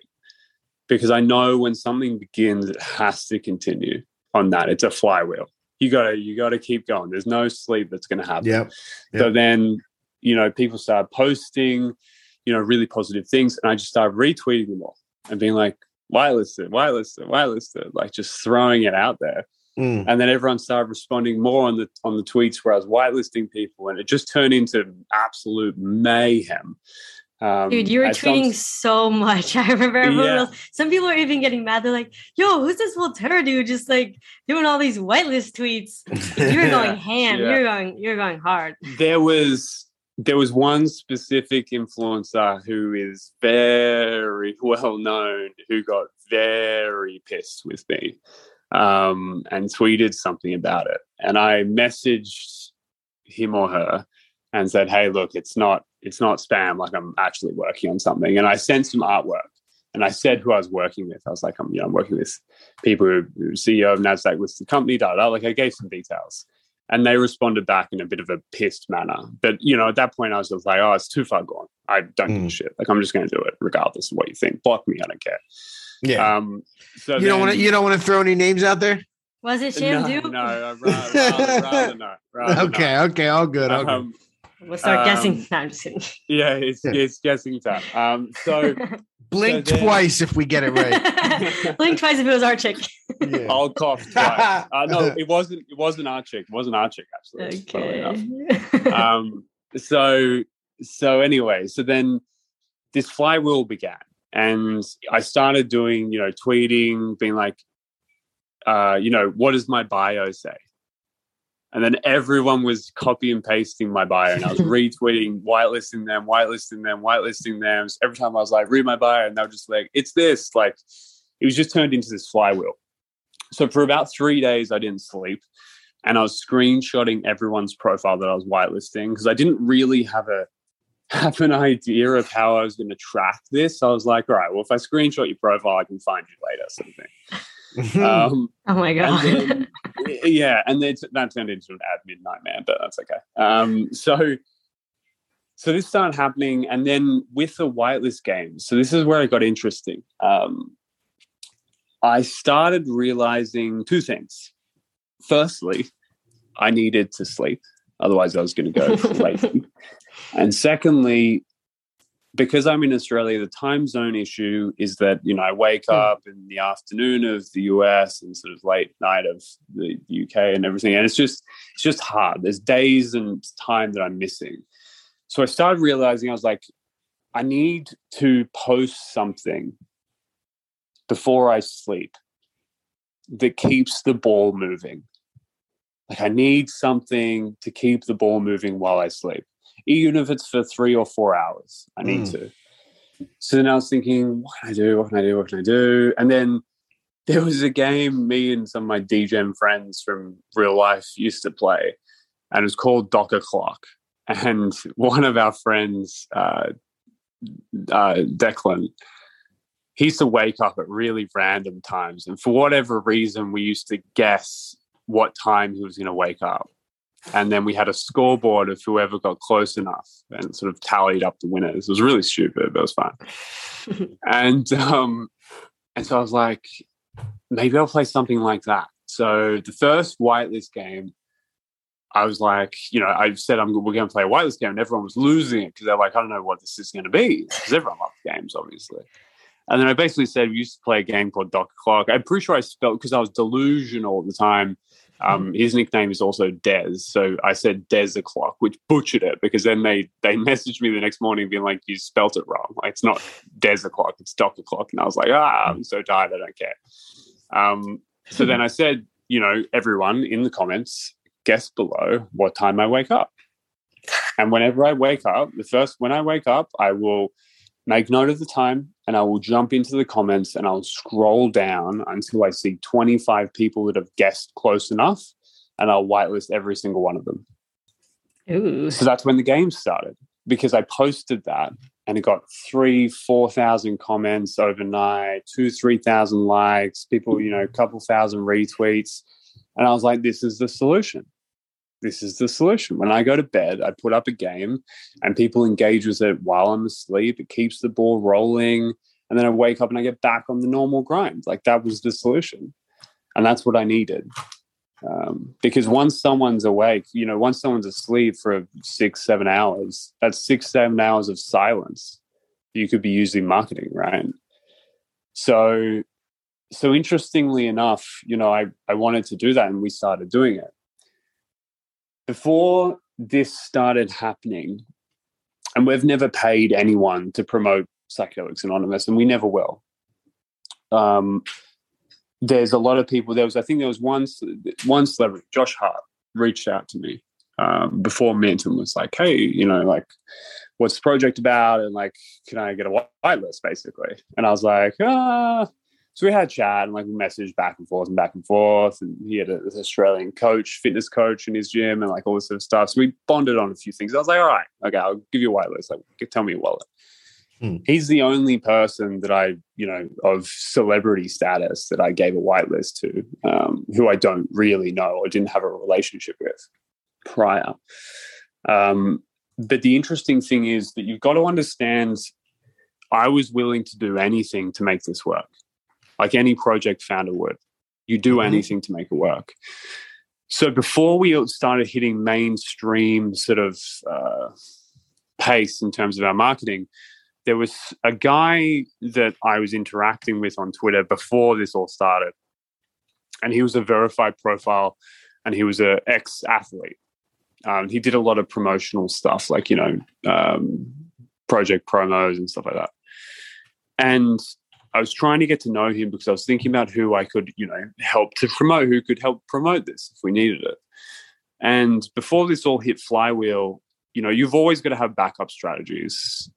because I know when something begins, it has to continue on that. It's a flywheel. You gotta you gotta keep going. There's no sleep that's gonna happen. Yeah. Yep. So then, you know, people start posting, you know, really positive things, and I just started retweeting them all and being like, whitelisted, whitelisted, whitelisted, like just throwing it out there. Mm. And then everyone started responding more on the on the tweets where I was whitelisting people, and it just turned into absolute mayhem Um, Dude, you were at some- tweeting so much. I remember everyone Yeah. else, some people are even getting mad. They're like, yo, who's this Volterra dude just like doing all these whitelist tweets? You were going ham. Yeah. You're going, you're going hard. there was there was one specific influencer who is very well known who got very pissed with me um, and tweeted something about it. And i messaged him or her and said hey look it's not it's not spam like i'm actually working on something. And i sent some artwork and i said who i was working with. I was like i'm you know i'm working with people who ceo of nasdaq listed company da, da. like i gave some details and they responded back in a bit of a pissed manner. But you know, at that point, I was just like, "Oh, it's too far gone. I don't give a Mm. shit. Like, I'm just going to do it, regardless of what you think. Block me. I don't care." Yeah. Um. So you don't want to. You don't want to throw any names out there. Was it no, Shamdoo? no, I'd rather, rather, rather not. Rather Okay. Okay. All good. All not. good. We'll start guessing. Um, No, I'm just kidding. yeah, it's it's guessing time. Um. So Blink so then- twice if we get it right. Blink twice if it was our chick. Yeah. I'll cough twice. Uh, no, it wasn't. It wasn't our chick. It wasn't our chick actually. Okay. um so so anyway so then this flywheel began and i started doing you know tweeting being like uh you know what does my bio say and then everyone was copy and pasting my bio and i was retweeting whitelisting them whitelisting them whitelisting them so every time i was like read my bio and they were just like it's this like it was just turned into this flywheel so for about three days i didn't sleep and I was screenshotting everyone's profile that I was whitelisting because I didn't really have a have an idea of how I was going to track this. I was like, all right, well, if I screenshot your profile, I can find you later, sort of thing. Um, oh my god. and then, yeah, and then that turned into an admin nightmare, but that's okay. Um, so, so this started happening, and then with the whitelist games, so this is where it got interesting. Um, I started realizing two things. Firstly, I needed to sleep, otherwise I was going to go lazy. And secondly, because I'm in Australia, the time zone issue is that you know I wake hmm. up in the afternoon of the US and sort of late night of the UK and everything, and it's just it's just hard. There's days and time that I'm missing. So I started realizing I was like, I need to post something before I sleep that keeps the ball moving. Like I need something to keep the ball moving while I sleep even if it's for three or four hours, I need Mm. to. So then I was thinking, what can I do? What can I do? What can I do? And then there was a game me and some of my DGM friends from real life used to play, and it was called Doc o'clock. And one of our friends, uh, uh, Declan, he used to wake up at really random times. And for whatever reason, we used to guess what time he was going to wake up and then we had a scoreboard of whoever got close enough and sort of tallied up the winners. It was really stupid, but it was fun. and um, and so I was like, maybe I'll play something like that. So the first whitelist game, I was like, you know, I said I'm we're going to play a whitelist game, and everyone was losing it because they're like, I don't know what this is going to be because everyone loves games, obviously. And then I basically said we used to play a game called Doc o'clock. I'm pretty sure I spelled because I was delusional at the time. Um, his nickname is also Dez, so I said Dez o'clock, which butchered it because then they they messaged me the next morning being like, "You spelt it wrong. Like it's not Dez o'clock, it's Doc o'clock." And I was like, "Ah, I'm so tired, I don't care." Um, so then I said, you know, everyone in the comments, guess below what time I wake up. And whenever I wake up, the first when I wake up, I will make note of the time and I will jump into the comments and I'll scroll down until I see 25 people that have guessed close enough and I'll whitelist every single one of them. Ooh. So that's when the game started because I posted that and it got three, 4,000 comments overnight, two, 3,000 likes, people, you know, a couple thousand retweets. And I was like, this is the solution. This is the solution. When I go to bed, I put up a game and people engage with it while I'm asleep. It keeps the ball rolling. And then I wake up and I get back on the normal grind. Like that was the solution. And that's what I needed. Um, because once someone's awake, you know, once someone's asleep for six, seven hours, that's six, seven hours of silence you could be using marketing, right? So, so interestingly enough, you know, I, I wanted to do that and we started doing it. Before this started happening, and we've never paid anyone to promote Psychedelics Anonymous, and we never will. Um, there's a lot of people. There was, I think, there was one one celebrity, Josh Hart, reached out to me um, before Mint and was like, "Hey, you know, like, what's the project about? And like, can I get a whitelist, basically?" And I was like, "Ah." So we had a chat and like we messaged back and forth and back and forth. And he had a, this Australian coach, fitness coach in his gym, and like all this sort of stuff. So we bonded on a few things. I was like, "All right, okay, I'll give you a whitelist. Like, tell me your wallet." Hmm. He's the only person that I, you know, of celebrity status that I gave a whitelist to, um, who I don't really know or didn't have a relationship with prior. Um, but the interesting thing is that you've got to understand I was willing to do anything to make this work, like any project founder would. You do Mhm. anything to make it work. So before we started hitting mainstream sort of uh, pace in terms of our marketing, there was a guy that I was interacting with on Twitter before this all started, and he was a verified profile, and he was a ex athlete. Um, he did a lot of promotional stuff, like you know, um, project promos and stuff like that. And I was trying to get to know him because I was thinking about who I could, you know, help to promote, who could help promote this if we needed it. And before this all hit flywheel, you know, you've always got to have backup strategies.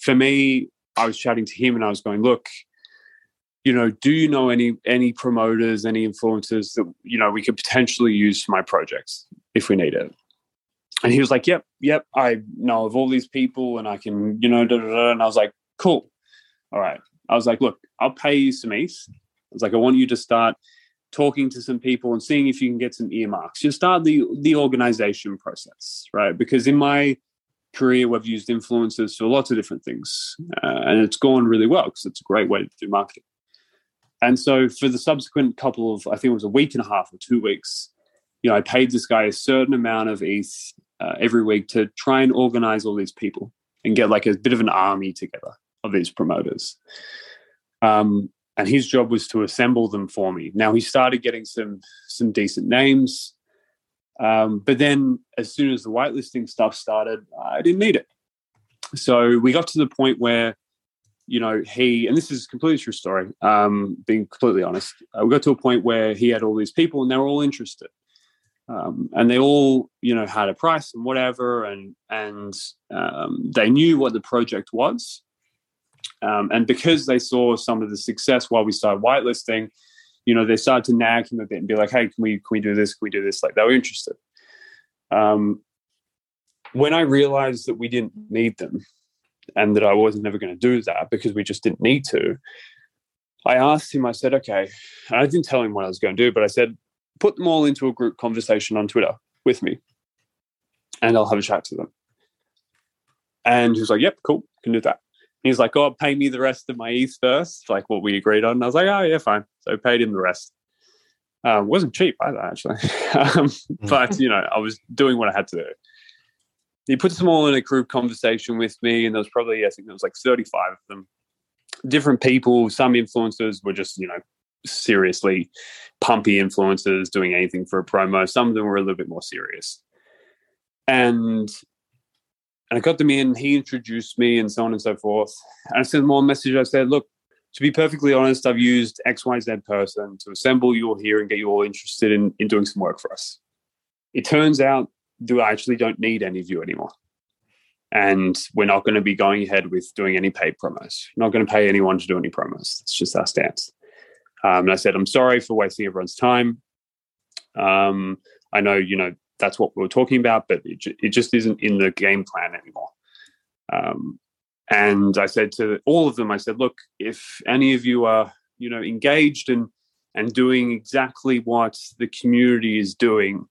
For me, I was chatting to him and I was going, look, you know, do you know any any promoters, any influencers that you know we could potentially use for my projects if we need it? And he was like, Yep, yep, I know of all these people and I can, you know, da, da, da. and I was like, Cool. All right. I was like, look, I'll pay you some ETH. I was like, I want you to start talking to some people and seeing if you can get some earmarks. Just start the the organization process, right? Because in my career, we've used influencers for lots of different things, uh, and it's gone really well because it's a great way to do marketing. And so, for the subsequent couple of, I think it was a week and a half or two weeks, you know, I paid this guy a certain amount of ETH uh, every week to try and organize all these people and get like a bit of an army together of these promoters. Um, and his job was to assemble them for me. Now he started getting some some decent names, um, but then as soon as the whitelisting stuff started, I didn't need it. So we got to the point where, you know, he and this is a completely true story. Um, being completely honest, uh, we got to a point where he had all these people and they were all interested. Um, and they all, you know, had a price and whatever, and and um, they knew what the project was, um, and because they saw some of the success while we started whitelisting, you know, they started to nag him a bit and be like, "Hey, can we can we do this? Can we do this?" Like they were interested. Um, when I realized that we didn't need them, and that I wasn't never going to do that because we just didn't need to, I asked him. I said, "Okay," and I didn't tell him what I was going to do, but I said, "Put them all into a group conversation on Twitter with me, and I'll have a chat to them." And he was like, "Yep, cool, can do that." He's like, "Oh, pay me the rest of my ETH first, like what we agreed on." And I was like, "Oh, yeah, fine." So I paid him the rest. Um, wasn't cheap either, actually, um, but you know, I was doing what I had to do. He puts them all in a group conversation with me, and there was probably, I think there was like thirty-five of them, different people. Some influencers were just, you know, seriously pumpy influencers doing anything for a promo. Some of them were a little bit more serious, and and I got them in. He introduced me, and so on and so forth. And I sent them all a message. I said, "Look, to be perfectly honest, I've used X, Y, Z person to assemble you all here and get you all interested in in doing some work for us. It turns out that I actually don't need any of you anymore." And we're not going to be going ahead with doing any paid promos. We're not going to pay anyone to do any promos. It's just our stance. Um, and I said, I'm sorry for wasting everyone's time. Um, I know, you know, that's what we were talking about, but it, it just isn't in the game plan anymore. Um, and I said to all of them, I said, look, if any of you are, you know, engaged and and doing exactly what the community is doing,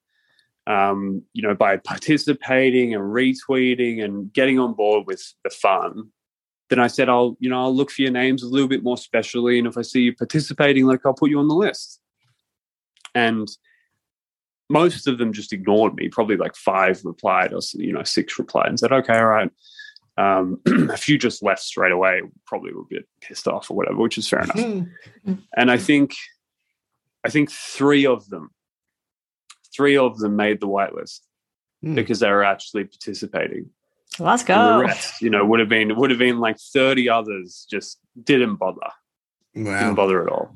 um, you know, by participating and retweeting and getting on board with the fun, then I said, I'll, you know, I'll look for your names a little bit more specially. And if I see you participating, like I'll put you on the list. And most of them just ignored me. Probably like five replied or, you know, six replied and said, okay, all right. Um, a few just left straight away, probably were a bit pissed off or whatever, which is fair enough. and I think, I think three of them, three of them made the whitelist Hmm. because they were actually participating. Let's And go. the rest, you know, would have been would have been like 30 others just didn't bother. Didn't bother at all.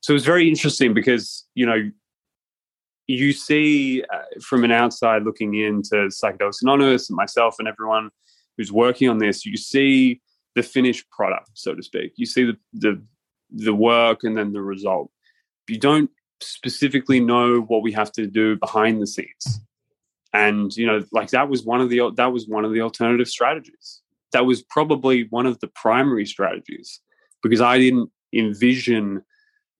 So it was very interesting because, you know, you see uh, from an outside looking into Psychedelics Anonymous and myself and everyone who's working on this, you see the finished product, so to speak. You see the the the work and then the result. You don't specifically know what we have to do behind the scenes. And you know, like that was one of the that was one of the alternative strategies. That was probably one of the primary strategies because I didn't envision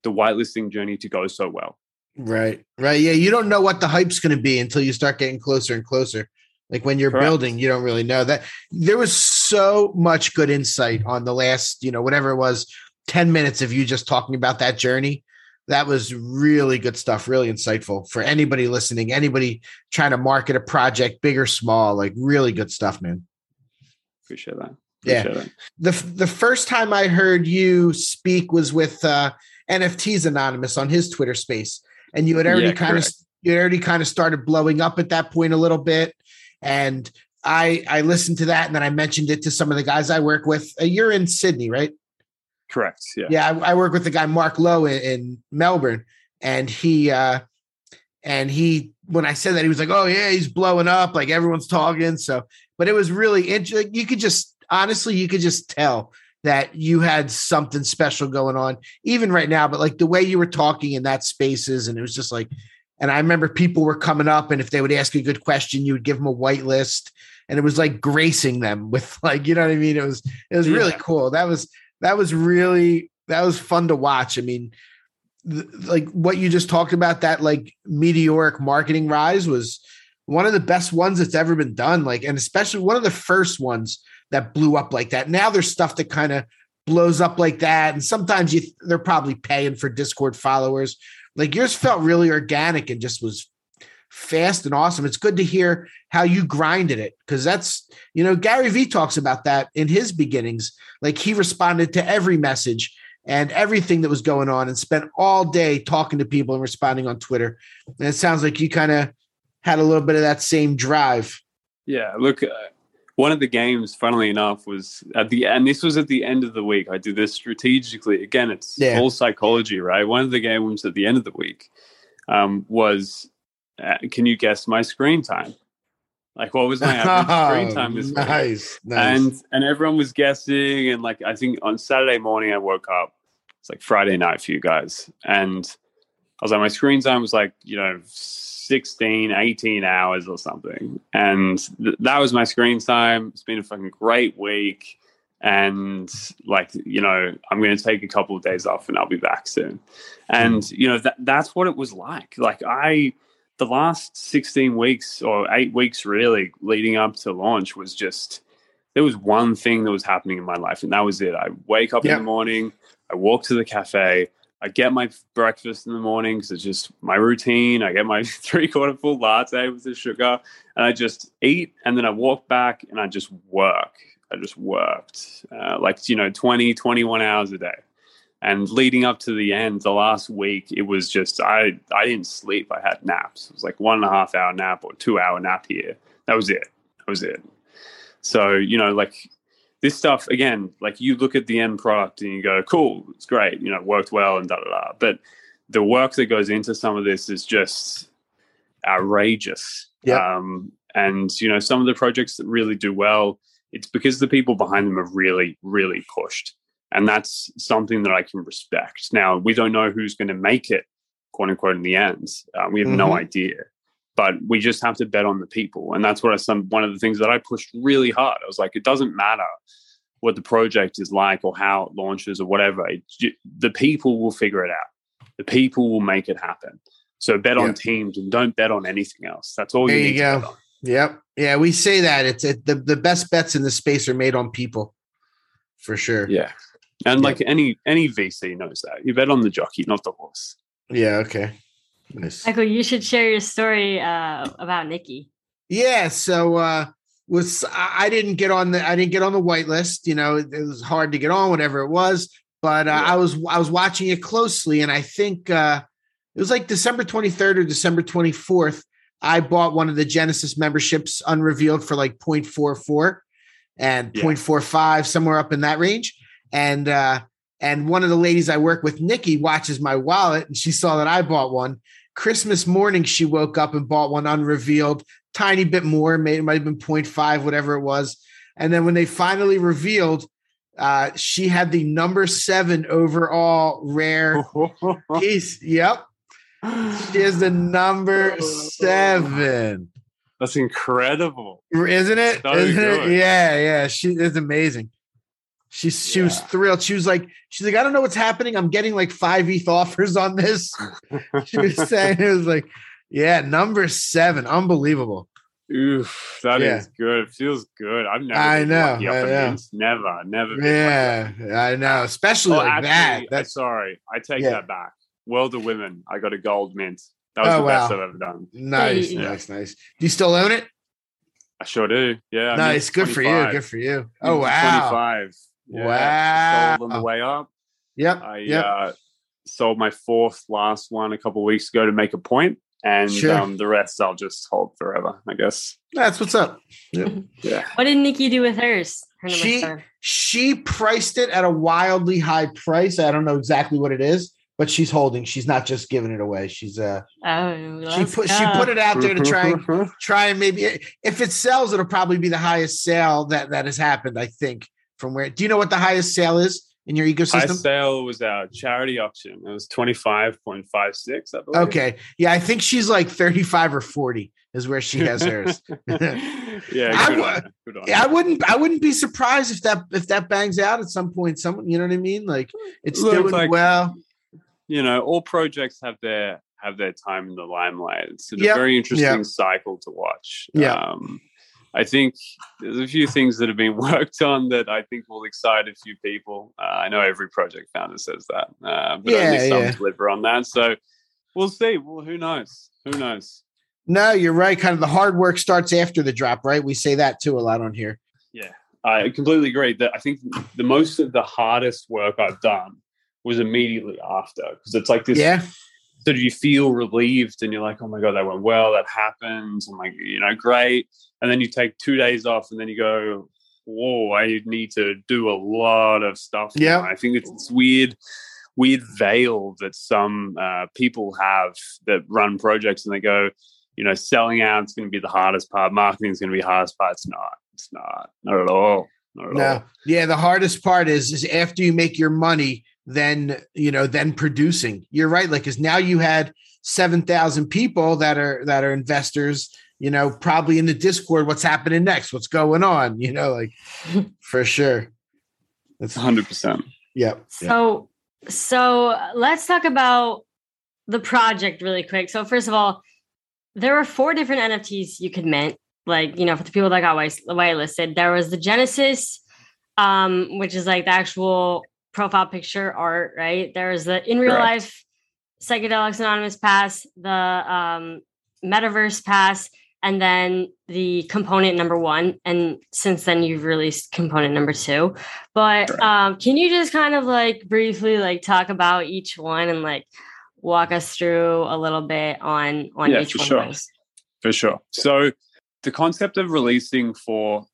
the whitelisting journey to go so well. Right. Right. Yeah. You don't know what the hype's going to be until you start getting closer and closer. Like when you're Correct. building, you don't really know that there was so much good insight on the last, you know, whatever it was, 10 minutes of you just talking about that journey. That was really good stuff, really insightful for anybody listening, anybody trying to market a project, big or small, like really good stuff, man. Appreciate that. Yeah. That. The the first time I heard you speak was with uh NFTs Anonymous on his Twitter space. And you had already Yeah, kind of you had already kind of started blowing up at that point a little bit. And I I listened to that and then I mentioned it to some of the guys I work with. Uh, you're in Sydney, right? Correct. Yeah. Yeah, I, I work with the guy Mark Lowe in, in Melbourne, and he uh and he when I said that he was like, "Oh yeah, he's blowing up, like everyone's talking." So, but it was really interesting. You could just honestly, you could just tell that you had something special going on, even right now. But like the way you were talking in that spaces, and it was just like, and I remember people were coming up, and if they would ask a good question, you would give them a white list, and it was like gracing them with like, you know what I mean? It was it was really Yeah. cool. That was that was really that was fun to watch. I mean, th- like what you just talked about, that like meteoric marketing rise was one of the best ones that's ever been done. Like, and especially one of the first ones that blew up like that. Now there's stuff that kind of blows up like that, and sometimes you they're probably paying for Discord followers. Like yours felt really organic and just was fast and awesome. It's good to hear how you grinded it because that's you know Gary Vee talks about that in his beginnings. Like he responded to every message and everything that was going on and spent all day talking to people and responding on Twitter. And it sounds like you kind of had a little bit of that same drive. Yeah, look, uh, one of the games, funnily enough, was at the and this was at the end of the week. I did this strategically. Again, it's Yeah. all psychology, right? One of the games at the end of the week um, was, uh, can you guess my screen time? Like, what was my average screen time this week? nice, nice. And and everyone was guessing, and like I think on Saturday morning I woke up. It's like Friday night for you guys, and I was like, my screen time was like you know 16, 18 hours or something, and th- that was my screen time. It's been a fucking great week, and like you know I'm going to take a couple of days off, and I'll be back soon. And mm. you know that that's what it was like. Like I the last 16 weeks or eight weeks really leading up to launch was just there was one thing that was happening in my life and that was it i wake up Yeah. in the morning i walk to the cafe i get my breakfast in the morning because it's just my routine. I get my three quarter full latte with the sugar and i just eat and then i walk back and i just work. I just worked uh, like you know 20 21 hours a day. And leading up to the end the last week it was just i i didn't sleep. I had naps. It was like one and a half hour nap or two hour nap here. That was it. That was it. So you know like this stuff again like you look at the end product and you go cool it's great you know it worked well and da da da but the work that goes into some of this is just outrageous Yeah. um and you know some of the projects that really do well it's because the people behind them have really really pushed and that's something that I can respect. Now, we don't know who's going to make it, quote unquote, in the end. Uh, we have no Mhm. idea, but we just have to bet on the people, and that's what I some one of the things that I pushed really hard. I was like, it doesn't matter what the project is like or how it launches or whatever. It, the people will figure it out. The people will make it happen. So bet Yeah. on teams and don't bet on anything else. That's all There you you go. Yep. Yeah, we say that it's it, the the best bets in the space are made on people, for sure. Yeah. And Yeah. like any any VC knows that. You bet on the jockey, not the horse. Yeah. Okay. Nice. Michael, you should share your story uh, about Nikki. Yeah. So uh was I I didn't get on the I didn't get on the white list. You know, it, it was hard to get on, whatever it was. But uh, Yeah. I was I was watching it closely, and I think uh it was like December 23rd or December 24th. I bought one of the Genesis memberships unrevealed for like 0.44 and Yeah. 0.45, somewhere up in that range. And uh, and one of the ladies I work with, Nikki, watches my wallet and she saw that I bought one. Christmas morning, she woke up and bought one unrevealed, tiny bit more, maybe it might have been 0.5, whatever it was. And then when they finally revealed, uh, she had the number seven overall rare piece. Yep. She is the number seven. That's incredible. Isn't it? Isn't it? Yeah, yeah. She is amazing. She she was thrilled. She was like, she's like, I don't know what's happening. I'm getting like five ETH offers on this. she was saying it was like, yeah, number seven. Unbelievable. Oof, that is Yeah. good. It feels good. I've never. I know, I know. Never, never. Yeah, I know. Especially Oh, like actually, that. That's sorry. I take Yeah. that back. World of Women. I got a gold mint. That was Oh, the best. I've ever done. nice, Hey. nice, nice. Do you still own it? I sure do. Yeah. Nice. Good for you. Good for you. Oh wow. 25. Yeah, Wow. Sold on the way up. Yep. I yep. uh, sold my fourth last one a couple of weeks ago to make a point, and Sure. um, the rest I'll just hold forever, I guess. That's what's up. Yep. Yeah. What did Nikki do with hers? Her She seven. she priced it at a wildly high price. I don't know exactly what it is, but she's holding. She's not just giving it away. She's uh Oh, she let's put she put it out there to try and try and maybe if it sells, it'll probably be the highest sale that that has happened. I think from where. Do you know what the highest sale is in your ecosystem? sale was our charity auction. It was twenty five point five six. I believe. Okay, yeah, I think she's like thirty five or forty is where she has hers. yeah, I good wa- on good on Yeah, I wouldn't. I wouldn't be surprised if that if that bangs out at some point. Someone, you know what I mean? Like it's Look, doing like- well. you know, all projects have their have their time in the limelight. It's a Yep, very interesting yep. cycle to watch. Yeah. Um, I think there's a few things that have been worked on that I think will excite a few people. Uh, I know every project founder says that, uh, but Yeah, only some yeah. deliver on that. So we'll see. Well, who knows? Who knows? No, you're right. Kind of the hard work starts after the drop, right? We say that too a lot on here. Yeah, I completely agree. That I think the most of the hardest work I've done was immediately after because it's like this. Yeah, So you feel relieved and you're like, oh my god, that went well, that happened. I'm like, you know, great. And then you take two days off, and then you go, whoa, I need to do a lot of stuff. Yeah. I think it's this weird, weird veil that some uh, people have that run projects, and they go, you know, selling out is going to be the hardest part, marketing is going to be the hardest part. It's not. It's not. Not at all. Not at no, all. yeah. The hardest part is is after you make your money, then you know, then producing. You're right. Like, because now you had seven thousand people that are that are investors. You know, probably in the Discord, what's happening next? What's going on? You know, like for sure. That's hundred percent. Yep. yep. So, so let's talk about the project really quick. So, first of all, there were four different NFTs you could mint. Like, you know, for the people that got white- whitelisted, there was the Genesis, um, which is like the actual profile picture art, right? There's the in real Correct. life psychedelics anonymous pass, the um, metaverse pass, and then the component number one. And since then, you've released component number two. But um, can you just kind of like briefly like talk about each one and like walk us through a little bit on on Yeah, each for one sure. For sure. So the concept of releasing for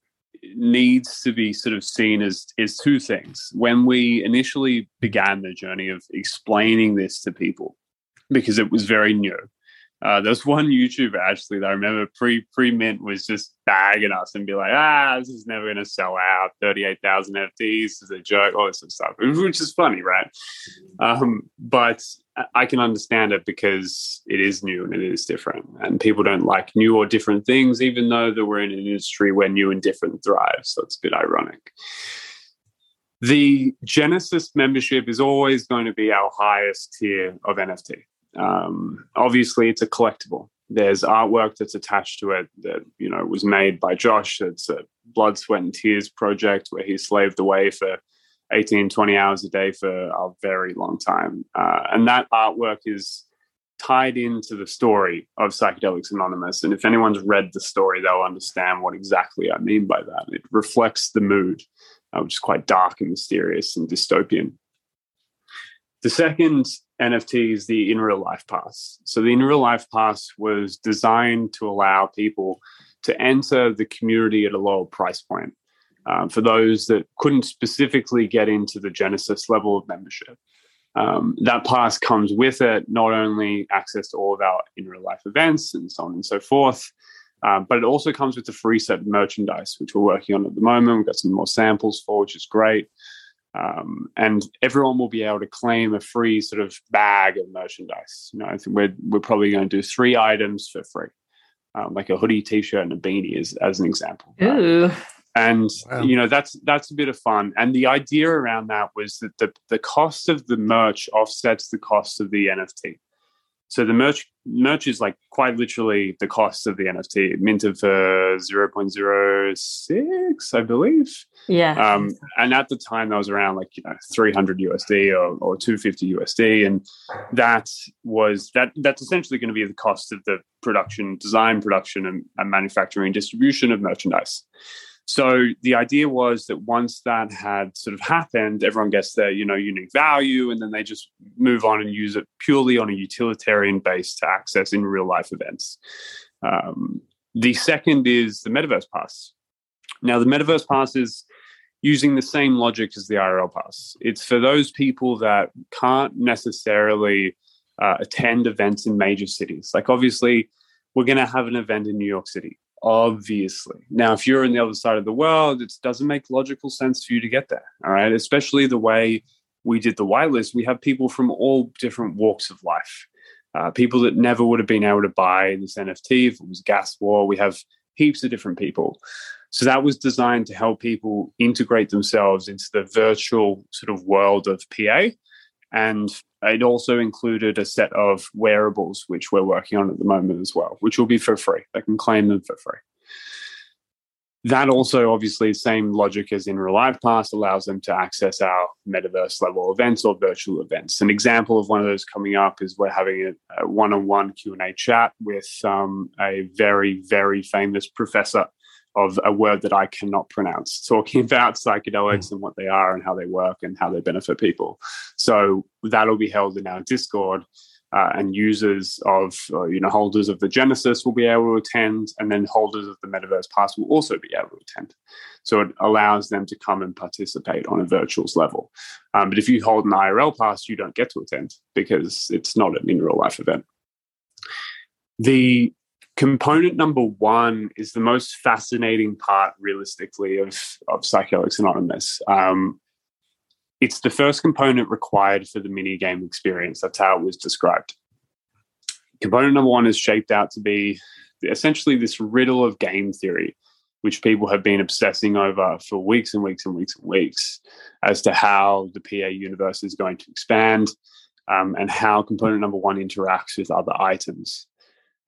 needs to be sort of seen as is two things. When we initially began the journey of explaining this to people, because it was very new. Uh, there's one YouTuber actually that I remember pre pre mint was just bagging us and be like, ah, this is never going to sell out. Thirty eight thousand FTs is a joke, all this stuff, which is funny, right? Um, but I- can understand it because it is new and it is different, and people don't like new or different things, even though that we're in an industry where new and different thrives. So it's a bit ironic. The Genesis membership is always going to be our highest tier of NFT. Um, obviously, it's a collectible. There's artwork that's attached to it that you know was made by Josh. It's a blood, sweat, and tears project where he slaved away for 18, 20 hours a day for a very long time. Uh, and that artwork is tied into the story of Psychedelics Anonymous. And if anyone's read the story, they'll understand what exactly I mean by that. It reflects the mood, uh, which is quite dark and mysterious and dystopian. The second NFT is the in real life pass. So the in real life pass was designed to allow people to enter the community at a lower price point um, for those that couldn't specifically get into the Genesis level of membership. Um, that pass comes with it not only access to all of our in real life events and so on and so forth, um, but it also comes with a free set of merchandise, which we're working on at the moment. We've got some more samples for, which is great. Um, and everyone will be able to claim a free sort of bag of merchandise. You know, I think we're we're probably going to do three items for free, um, like a hoodie, t-shirt, and a beanie, as as an example. Ooh. And Wow. you know that's that's a bit of fun. And the idea around that was that the the cost of the merch offsets the cost of the NFT. So the merch merch is like quite literally the cost of the NFT, minted for zero point zero six, I believe. Yeah. Um, and at the time, that was around like you know 300 USD or, or 250 USD, and that was that. That's essentially going to be the cost of the production, design, production, and, and manufacturing and distribution of merchandise. So the idea was that once that had sort of happened, everyone gets their you know unique value, and then they just move on and use it purely on a utilitarian base to access in real life events. Um, the second is the Metaverse Pass. Now, the Metaverse Pass is using the same logic as the IRL Pass. It's for those people that can't necessarily uh, attend events in major cities. Like, obviously, we're going to have an event in New York City, obviously. Now, if you're on the other side of the world, it doesn't make logical sense for you to get there. All right. Especially the way we did the whitelist, we have people from all different walks of life. Uh, people that never would have been able to buy this NFT if it was gas war. We have heaps of different people. So that was designed to help people integrate themselves into the virtual sort of world of PA. And it also included a set of wearables, which we're working on at the moment as well, which will be for free. They can claim them for free. That also, obviously, same logic as in Real Life Pass allows them to access our metaverse level events or virtual events. An example of one of those coming up is we're having a, a one-on-one Q and A chat with um, a very, very famous professor of a word that I cannot pronounce, talking about psychedelics and what they are and how they work and how they benefit people. So that'll be held in our Discord. Uh, and users of, uh, you know, holders of the Genesis will be able to attend, and then holders of the Metaverse Pass will also be able to attend. So it allows them to come and participate on a virtuals level. Um, but if you hold an IRL pass, you don't get to attend because it's not an in real life event. The component number one is the most fascinating part, realistically, of, of Psychedelics Anonymous. Um, it's the first component required for the mini game experience. That's how it was described. Component number one is shaped out to be essentially this riddle of game theory, which people have been obsessing over for weeks and weeks and weeks and weeks as to how the PA universe is going to expand um, and how component number one interacts with other items.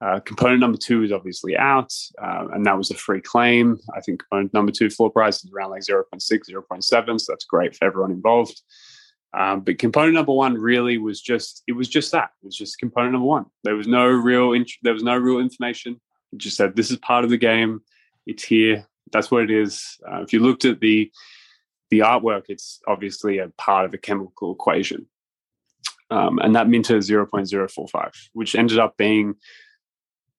Uh, component number two is obviously out, uh, and that was a free claim. I think component number two floor price is around like 0.6, 0.7, so that's great for everyone involved. Um, but component number one really was just it was just that it was just component number one. There was no real int- there was no real information. It just said this is part of the game. It's here. That's what it is. Uh, if you looked at the the artwork, it's obviously a part of a chemical equation, um, and that minted 0.045, which ended up being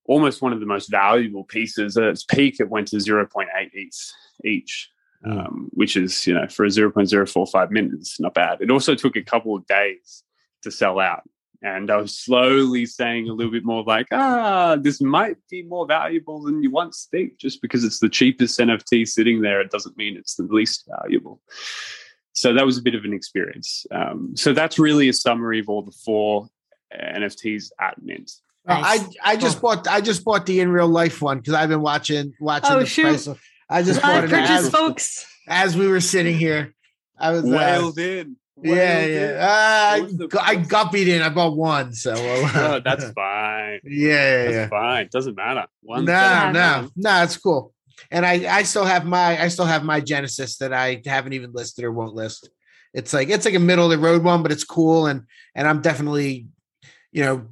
almost one of the most valuable pieces. At its peak, it went to 0.8 each, each um, which is, you know, for a 0.045 mint, it's not bad. It also took a couple of days to sell out. And I was slowly saying a little bit more like, ah, this might be more valuable than you once think. Just because it's the cheapest NFT sitting there, it doesn't mean it's the least valuable. So that was a bit of an experience. Um, so that's really a summary of all the four NFTs at Mint. Uh, I I just bought I just bought the in real life one because I've been watching watching Oh, the shoot. price. of- I just I bought it purchased, as, folks. as we were sitting here. I was uh, Whaled in. yeah Whaled yeah. in. Uh, What was I, I guppied in. I bought one, so well, Oh, that's fine. yeah yeah That's yeah. fine. Doesn't matter. One No, no, no, it's cool. And I, I still have my, I still have my Genesis that I haven't even listed or won't list. It's like it's like a middle of the road one, but it's cool, and and I'm definitely, you know,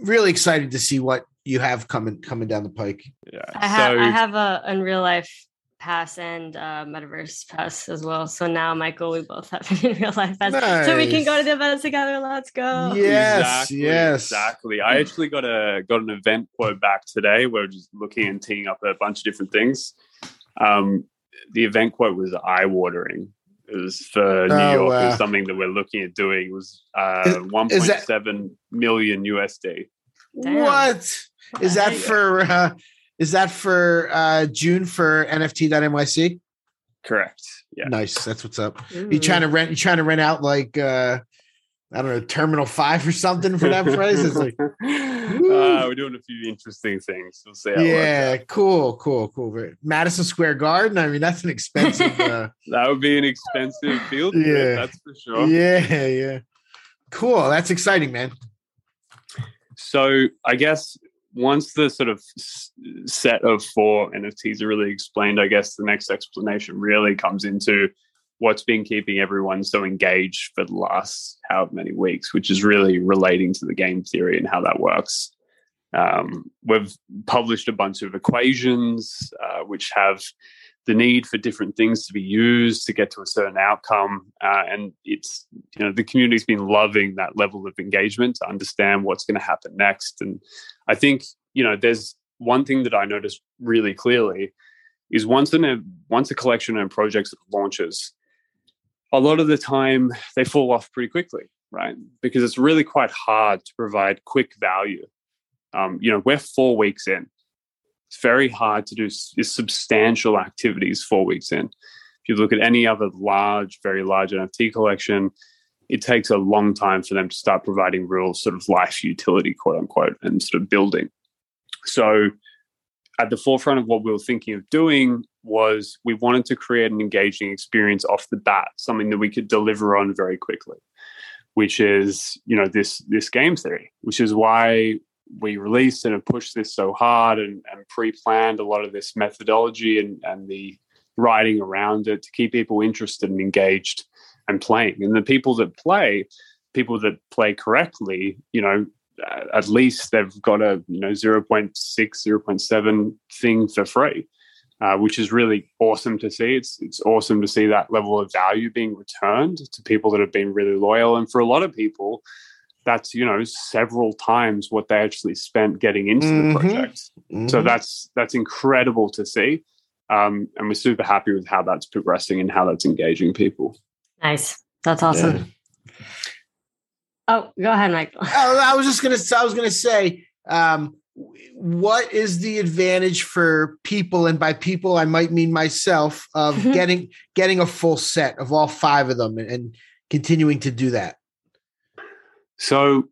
really excited to see what you have coming coming down the pike. Yeah. I have so I have a in real life pass and uh, metaverse pass as well. So now, Michael, we both have it in real life pass, so we can go to the events together. Let's go. Yes, exactly, yes. exactly. I actually got a got an event quote back today. We're just looking and teeing up a bunch of different things. Um, the event quote was eye watering. It was for New Oh, York. It was something that we're looking at doing. It was uh, Is- one is that- seven million USD. Damn. What is that for? Uh, is that for uh, June for NFT.nyc? Correct. Yeah. Nice. That's what's up. You trying to rent? You trying to rent out like uh, I don't know, Terminal Five or something for that price? It's like, uh, we're doing a few interesting things. We'll see. How it works yeah, cool, cool, cool. Madison Square Garden. I mean, that's an expensive. Uh, that would be an expensive field. trip, Yeah. that's for sure. Yeah, yeah. Cool. That's exciting, man. So I guess once the sort of set of four NFTs are really explained, I guess the next explanation really comes into what's been keeping everyone so engaged for the last however many weeks, which is really relating to the game theory and how that works. Um, we've published a bunch of equations uh, which have the need for different things to be used to get to a certain outcome, uh, and it's you know the community's been loving that level of engagement to understand what's going to happen next. And I think you know there's one thing that I noticed really clearly is once in a once a collection and projects launches, a lot of the time they fall off pretty quickly, right? Because it's really quite hard to provide quick value. Um, you know, we're four weeks in. It's very hard to do s- substantial activities four weeks in. If you look at any other large, very large NFT collection, it takes a long time for them to start providing real sort of life utility, quote unquote, and sort of building. So, at the forefront of what we were thinking of doing was we wanted to create an engaging experience off the bat, something that we could deliver on very quickly, which is you know this this game theory, which is why we released and have pushed this so hard and, and pre-planned a lot of this methodology and, and the writing around it to keep people interested and engaged and playing. And the people that play, people that play correctly, you know, at least they've got a you know 0.6, 0.7 thing for free. Uh, which is really awesome to see. It's it's awesome to see that level of value being returned to people that have been really loyal, and for a lot of people, that's you know several times what they actually spent getting into Mhm. the project. So Mhm. that's that's incredible to see, um, and we're super happy with how that's progressing and how that's engaging people. Nice. That's awesome. Oh, go ahead, Michael. Oh, I was just gonna. I was gonna say, um, what is the advantage for people, and by people I might mean myself, of Mhm. getting getting a full set of all five of them and, and continuing to do that? So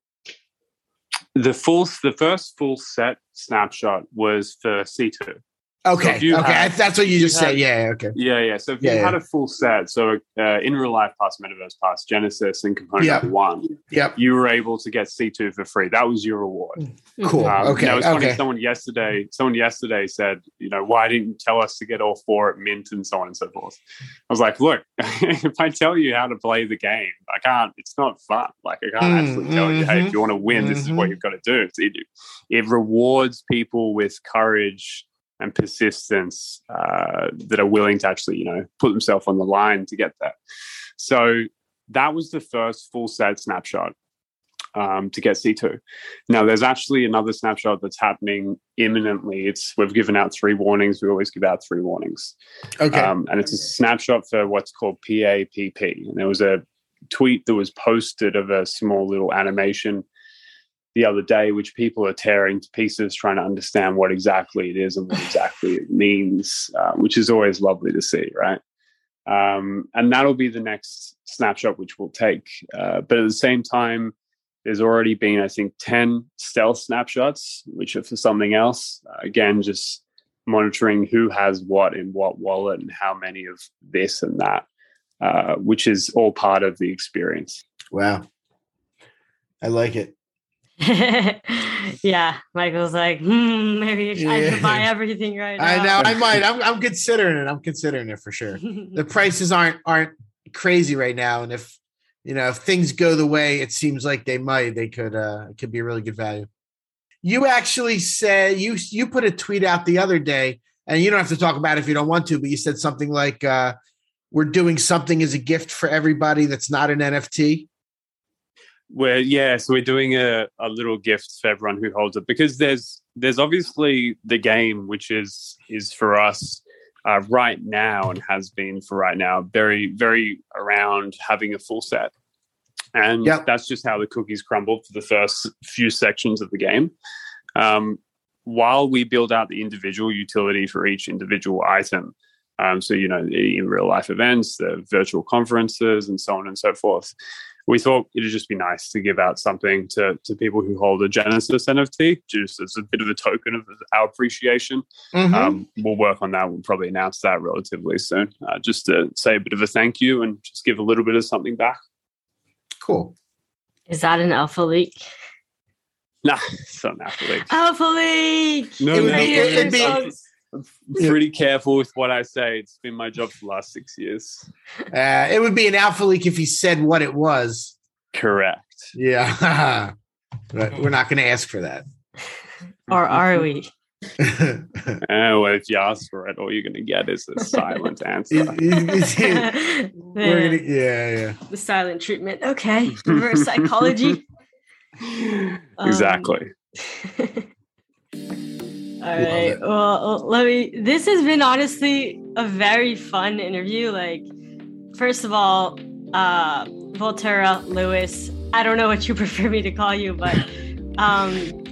the full the first full set snapshot was for C two. Okay, you okay, have- that's what you just said. have- Yeah, yeah, okay. Yeah, yeah. So if Yeah, you had a full set, so uh, in real life pass, metaverse pass, Genesis, and component Yeah. number one, Yep. you were able to get C two for free. That was your reward. Cool. Um, okay. Now was funny. okay. Someone yesterday, someone yesterday said, you know, why didn't you tell us to get all four at mint and so on and so forth? I was like, look, if I tell you how to play the game, I can't. It's not fun. Like I can't Mm, actually tell you, hey, if you want to win, this is what mhm. you've got to do. It, it rewards people with courage and persistence uh, that are willing to actually, you know, put themselves on the line to get that. So that was the first full set snapshot um, to get C2. Now, there's actually another snapshot that's happening imminently. It's we've given out three warnings. We always give out three warnings, Okay. um, and it's a snapshot for what's called PAPP. And there was a tweet that was posted of a small little animation the other day, which people are tearing to pieces, trying to understand what exactly it is and what exactly it means, uh, which is always lovely to see, right? Um, and that'll be the next snapshot which we'll take. Uh, but at the same time, there's already been, I think, 10 stealth snapshots, which are for something else. Uh, again, just monitoring who has what in what wallet and how many of this and that, uh, which is all part of the experience. wow. I like it. yeah, Michael's like, hmm, maybe I should buy everything right now. I know. I might. I'm. I'm considering it. I'm considering it for sure. the prices aren't aren't crazy right now, and if you know if things go the way it seems like they might, they could uh it could be a really good value. You actually said you you put a tweet out the other day and you don't have to talk about it if you don't want to, but you said something like, uh, "We're doing something as a gift for everybody that's not an NFT." We're yeah, so we're doing a, a little gift for everyone who holds it because there's there's obviously the game which is is for us uh, right now and has been for right now very very around having a full set and Yep. that's just how the cookies crumbled for the first few sections of the game um, while we build out the individual utility for each individual item um, so you know in real life events the virtual conferences and so on and so forth we thought it'd just be nice to give out something to, to people who hold a Genesis NFT, just as a bit of a token of our appreciation. Mhm. Um, we'll work on that. We'll probably announce that relatively soon, uh, just to say a bit of a thank you and just give a little bit of something back. Cool. Is that an alpha leak? Nah, it's not an athlete. Alpha leak. No, It would no, be- no, it'd be- I'm pretty careful with what I say. It's been my job for the last six years. Uh, it would be an alpha leak if he said what it was. Correct. Yeah, but we're not going to ask for that. Or are we? Uh, well, if you ask for it, all you're going to get is a silent answer. we're gonna, yeah, yeah. the silent treatment. Okay. Reverse psychology. Um, exactly. All right. Well, let me. This has been honestly a very fun interview. Like, first of all, uh, Volterra Lewis. I don't know what you prefer me to call you, but um,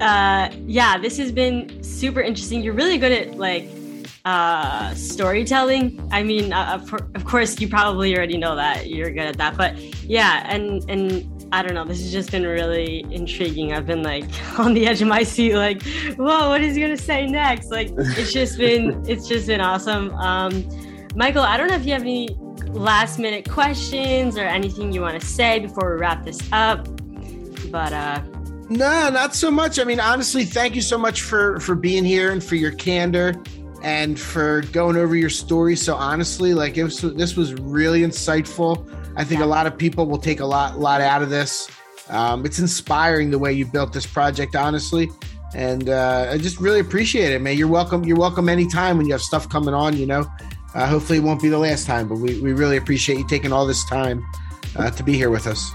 uh, yeah, this has been super interesting. You're really good at like uh, storytelling. I mean, uh, of of course, you probably already know that you're good at that, but yeah, and and I don't know. This has just been really intriguing. I've been like on the edge of my seat, like, whoa, what is he gonna say next? Like, it's just been, it's just been awesome. Um, Michael, I don't know if you have any last minute questions or anything you want to say before we wrap this up, but uh, No, not so much. I mean, honestly, thank you so much for for being here and for your candor and for going over your story so honestly. Like it was this was really insightful. I think a lot of people will take a lot lot out of this. Um, it's inspiring the way you built this project, honestly. And uh, I just really appreciate it, man. You're welcome. You're welcome anytime when you have stuff coming on, you know. Uh, hopefully it won't be the last time, but we, we really appreciate you taking all this time uh, to be here with us.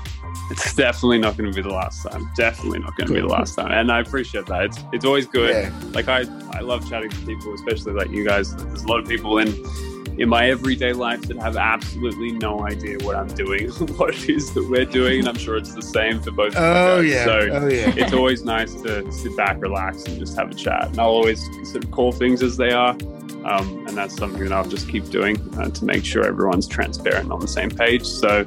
It's definitely not going to be the last time. Definitely not going to be the last time. And I appreciate that. It's it's always good. Yeah. Like I I love chatting to people, especially like you guys. There's a lot of people in in my everyday life that have absolutely no idea what I'm doing, what it is that we're doing, and I'm sure it's the same for both. of Oh guys. yeah. So oh yeah. it's always nice to sit back, relax, and just have a chat. And I'll always sort of call things as they are. Um, and that's something that I'll just keep doing uh, to make sure everyone's transparent and on the same page. So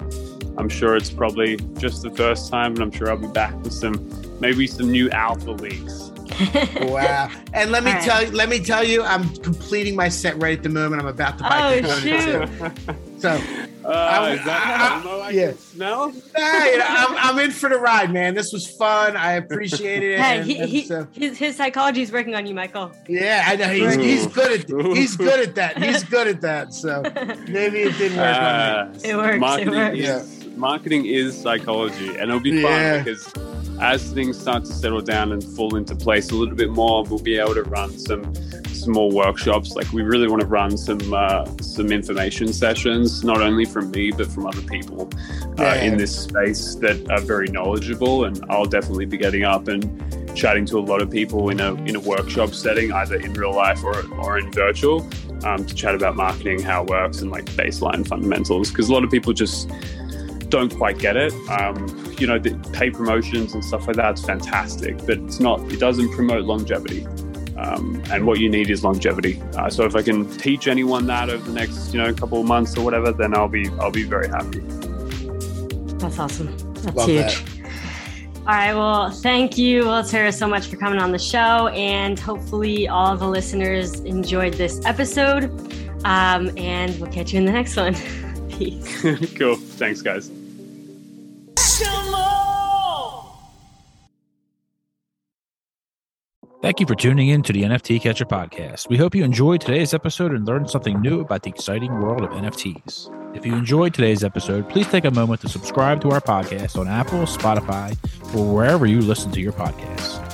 I'm sure it's probably just the first time, and I'm sure I'll be back with some maybe some new alpha leaks. Wow. And let me All right. tell you, let me tell you, I'm completing my set right at the moment. I'm about to buy Oh, components. shoot. So Uh, is I- that the I yeah. can smell? nah, you know, I'm, I'm in for the ride, man. This was fun. I appreciated it. hey, and- he, and he, so- his his psychology is working on you, Michael. yeah, I know he's, he's good at he's good at that. He's good at that. So maybe it didn't work on me. Uh, It works, it Marketing works. is marketing is psychology, and it'll be Yeah. fun because as things start to settle down and fall into place a little bit more, we'll be able to run some some more workshops. Like we really want to run some uh, some information sessions, not only from me but from other people uh, Yeah. in this space that are very knowledgeable. And I'll definitely be getting up and chatting to a lot of people in a in a workshop setting, either in real life or or in virtual, um, to chat about marketing, how it works, and like baseline fundamentals. Because a lot of people just don't quite get it. Um, you know, the pay promotions and stuff like that. It's fantastic, but it's not. It doesn't promote longevity. Um, and what you need is longevity. Uh, so if I can teach anyone that over the next, you know, couple of months or whatever, then I'll be I'll be very happy. That's awesome. That's Love huge. that. All right. Well, thank you, Walter, so much for coming on the show. And hopefully, all the listeners enjoyed this episode. Um, and we'll catch you in the next one. Peace. cool. Thanks, guys. Thank you for tuning in to the NFT Catcher podcast. We hope you enjoyed today's episode and learned something new about the exciting world of NFTs. If you enjoyed today's episode, please take a moment to subscribe to our podcast on Apple, Spotify, or wherever you listen to your podcasts.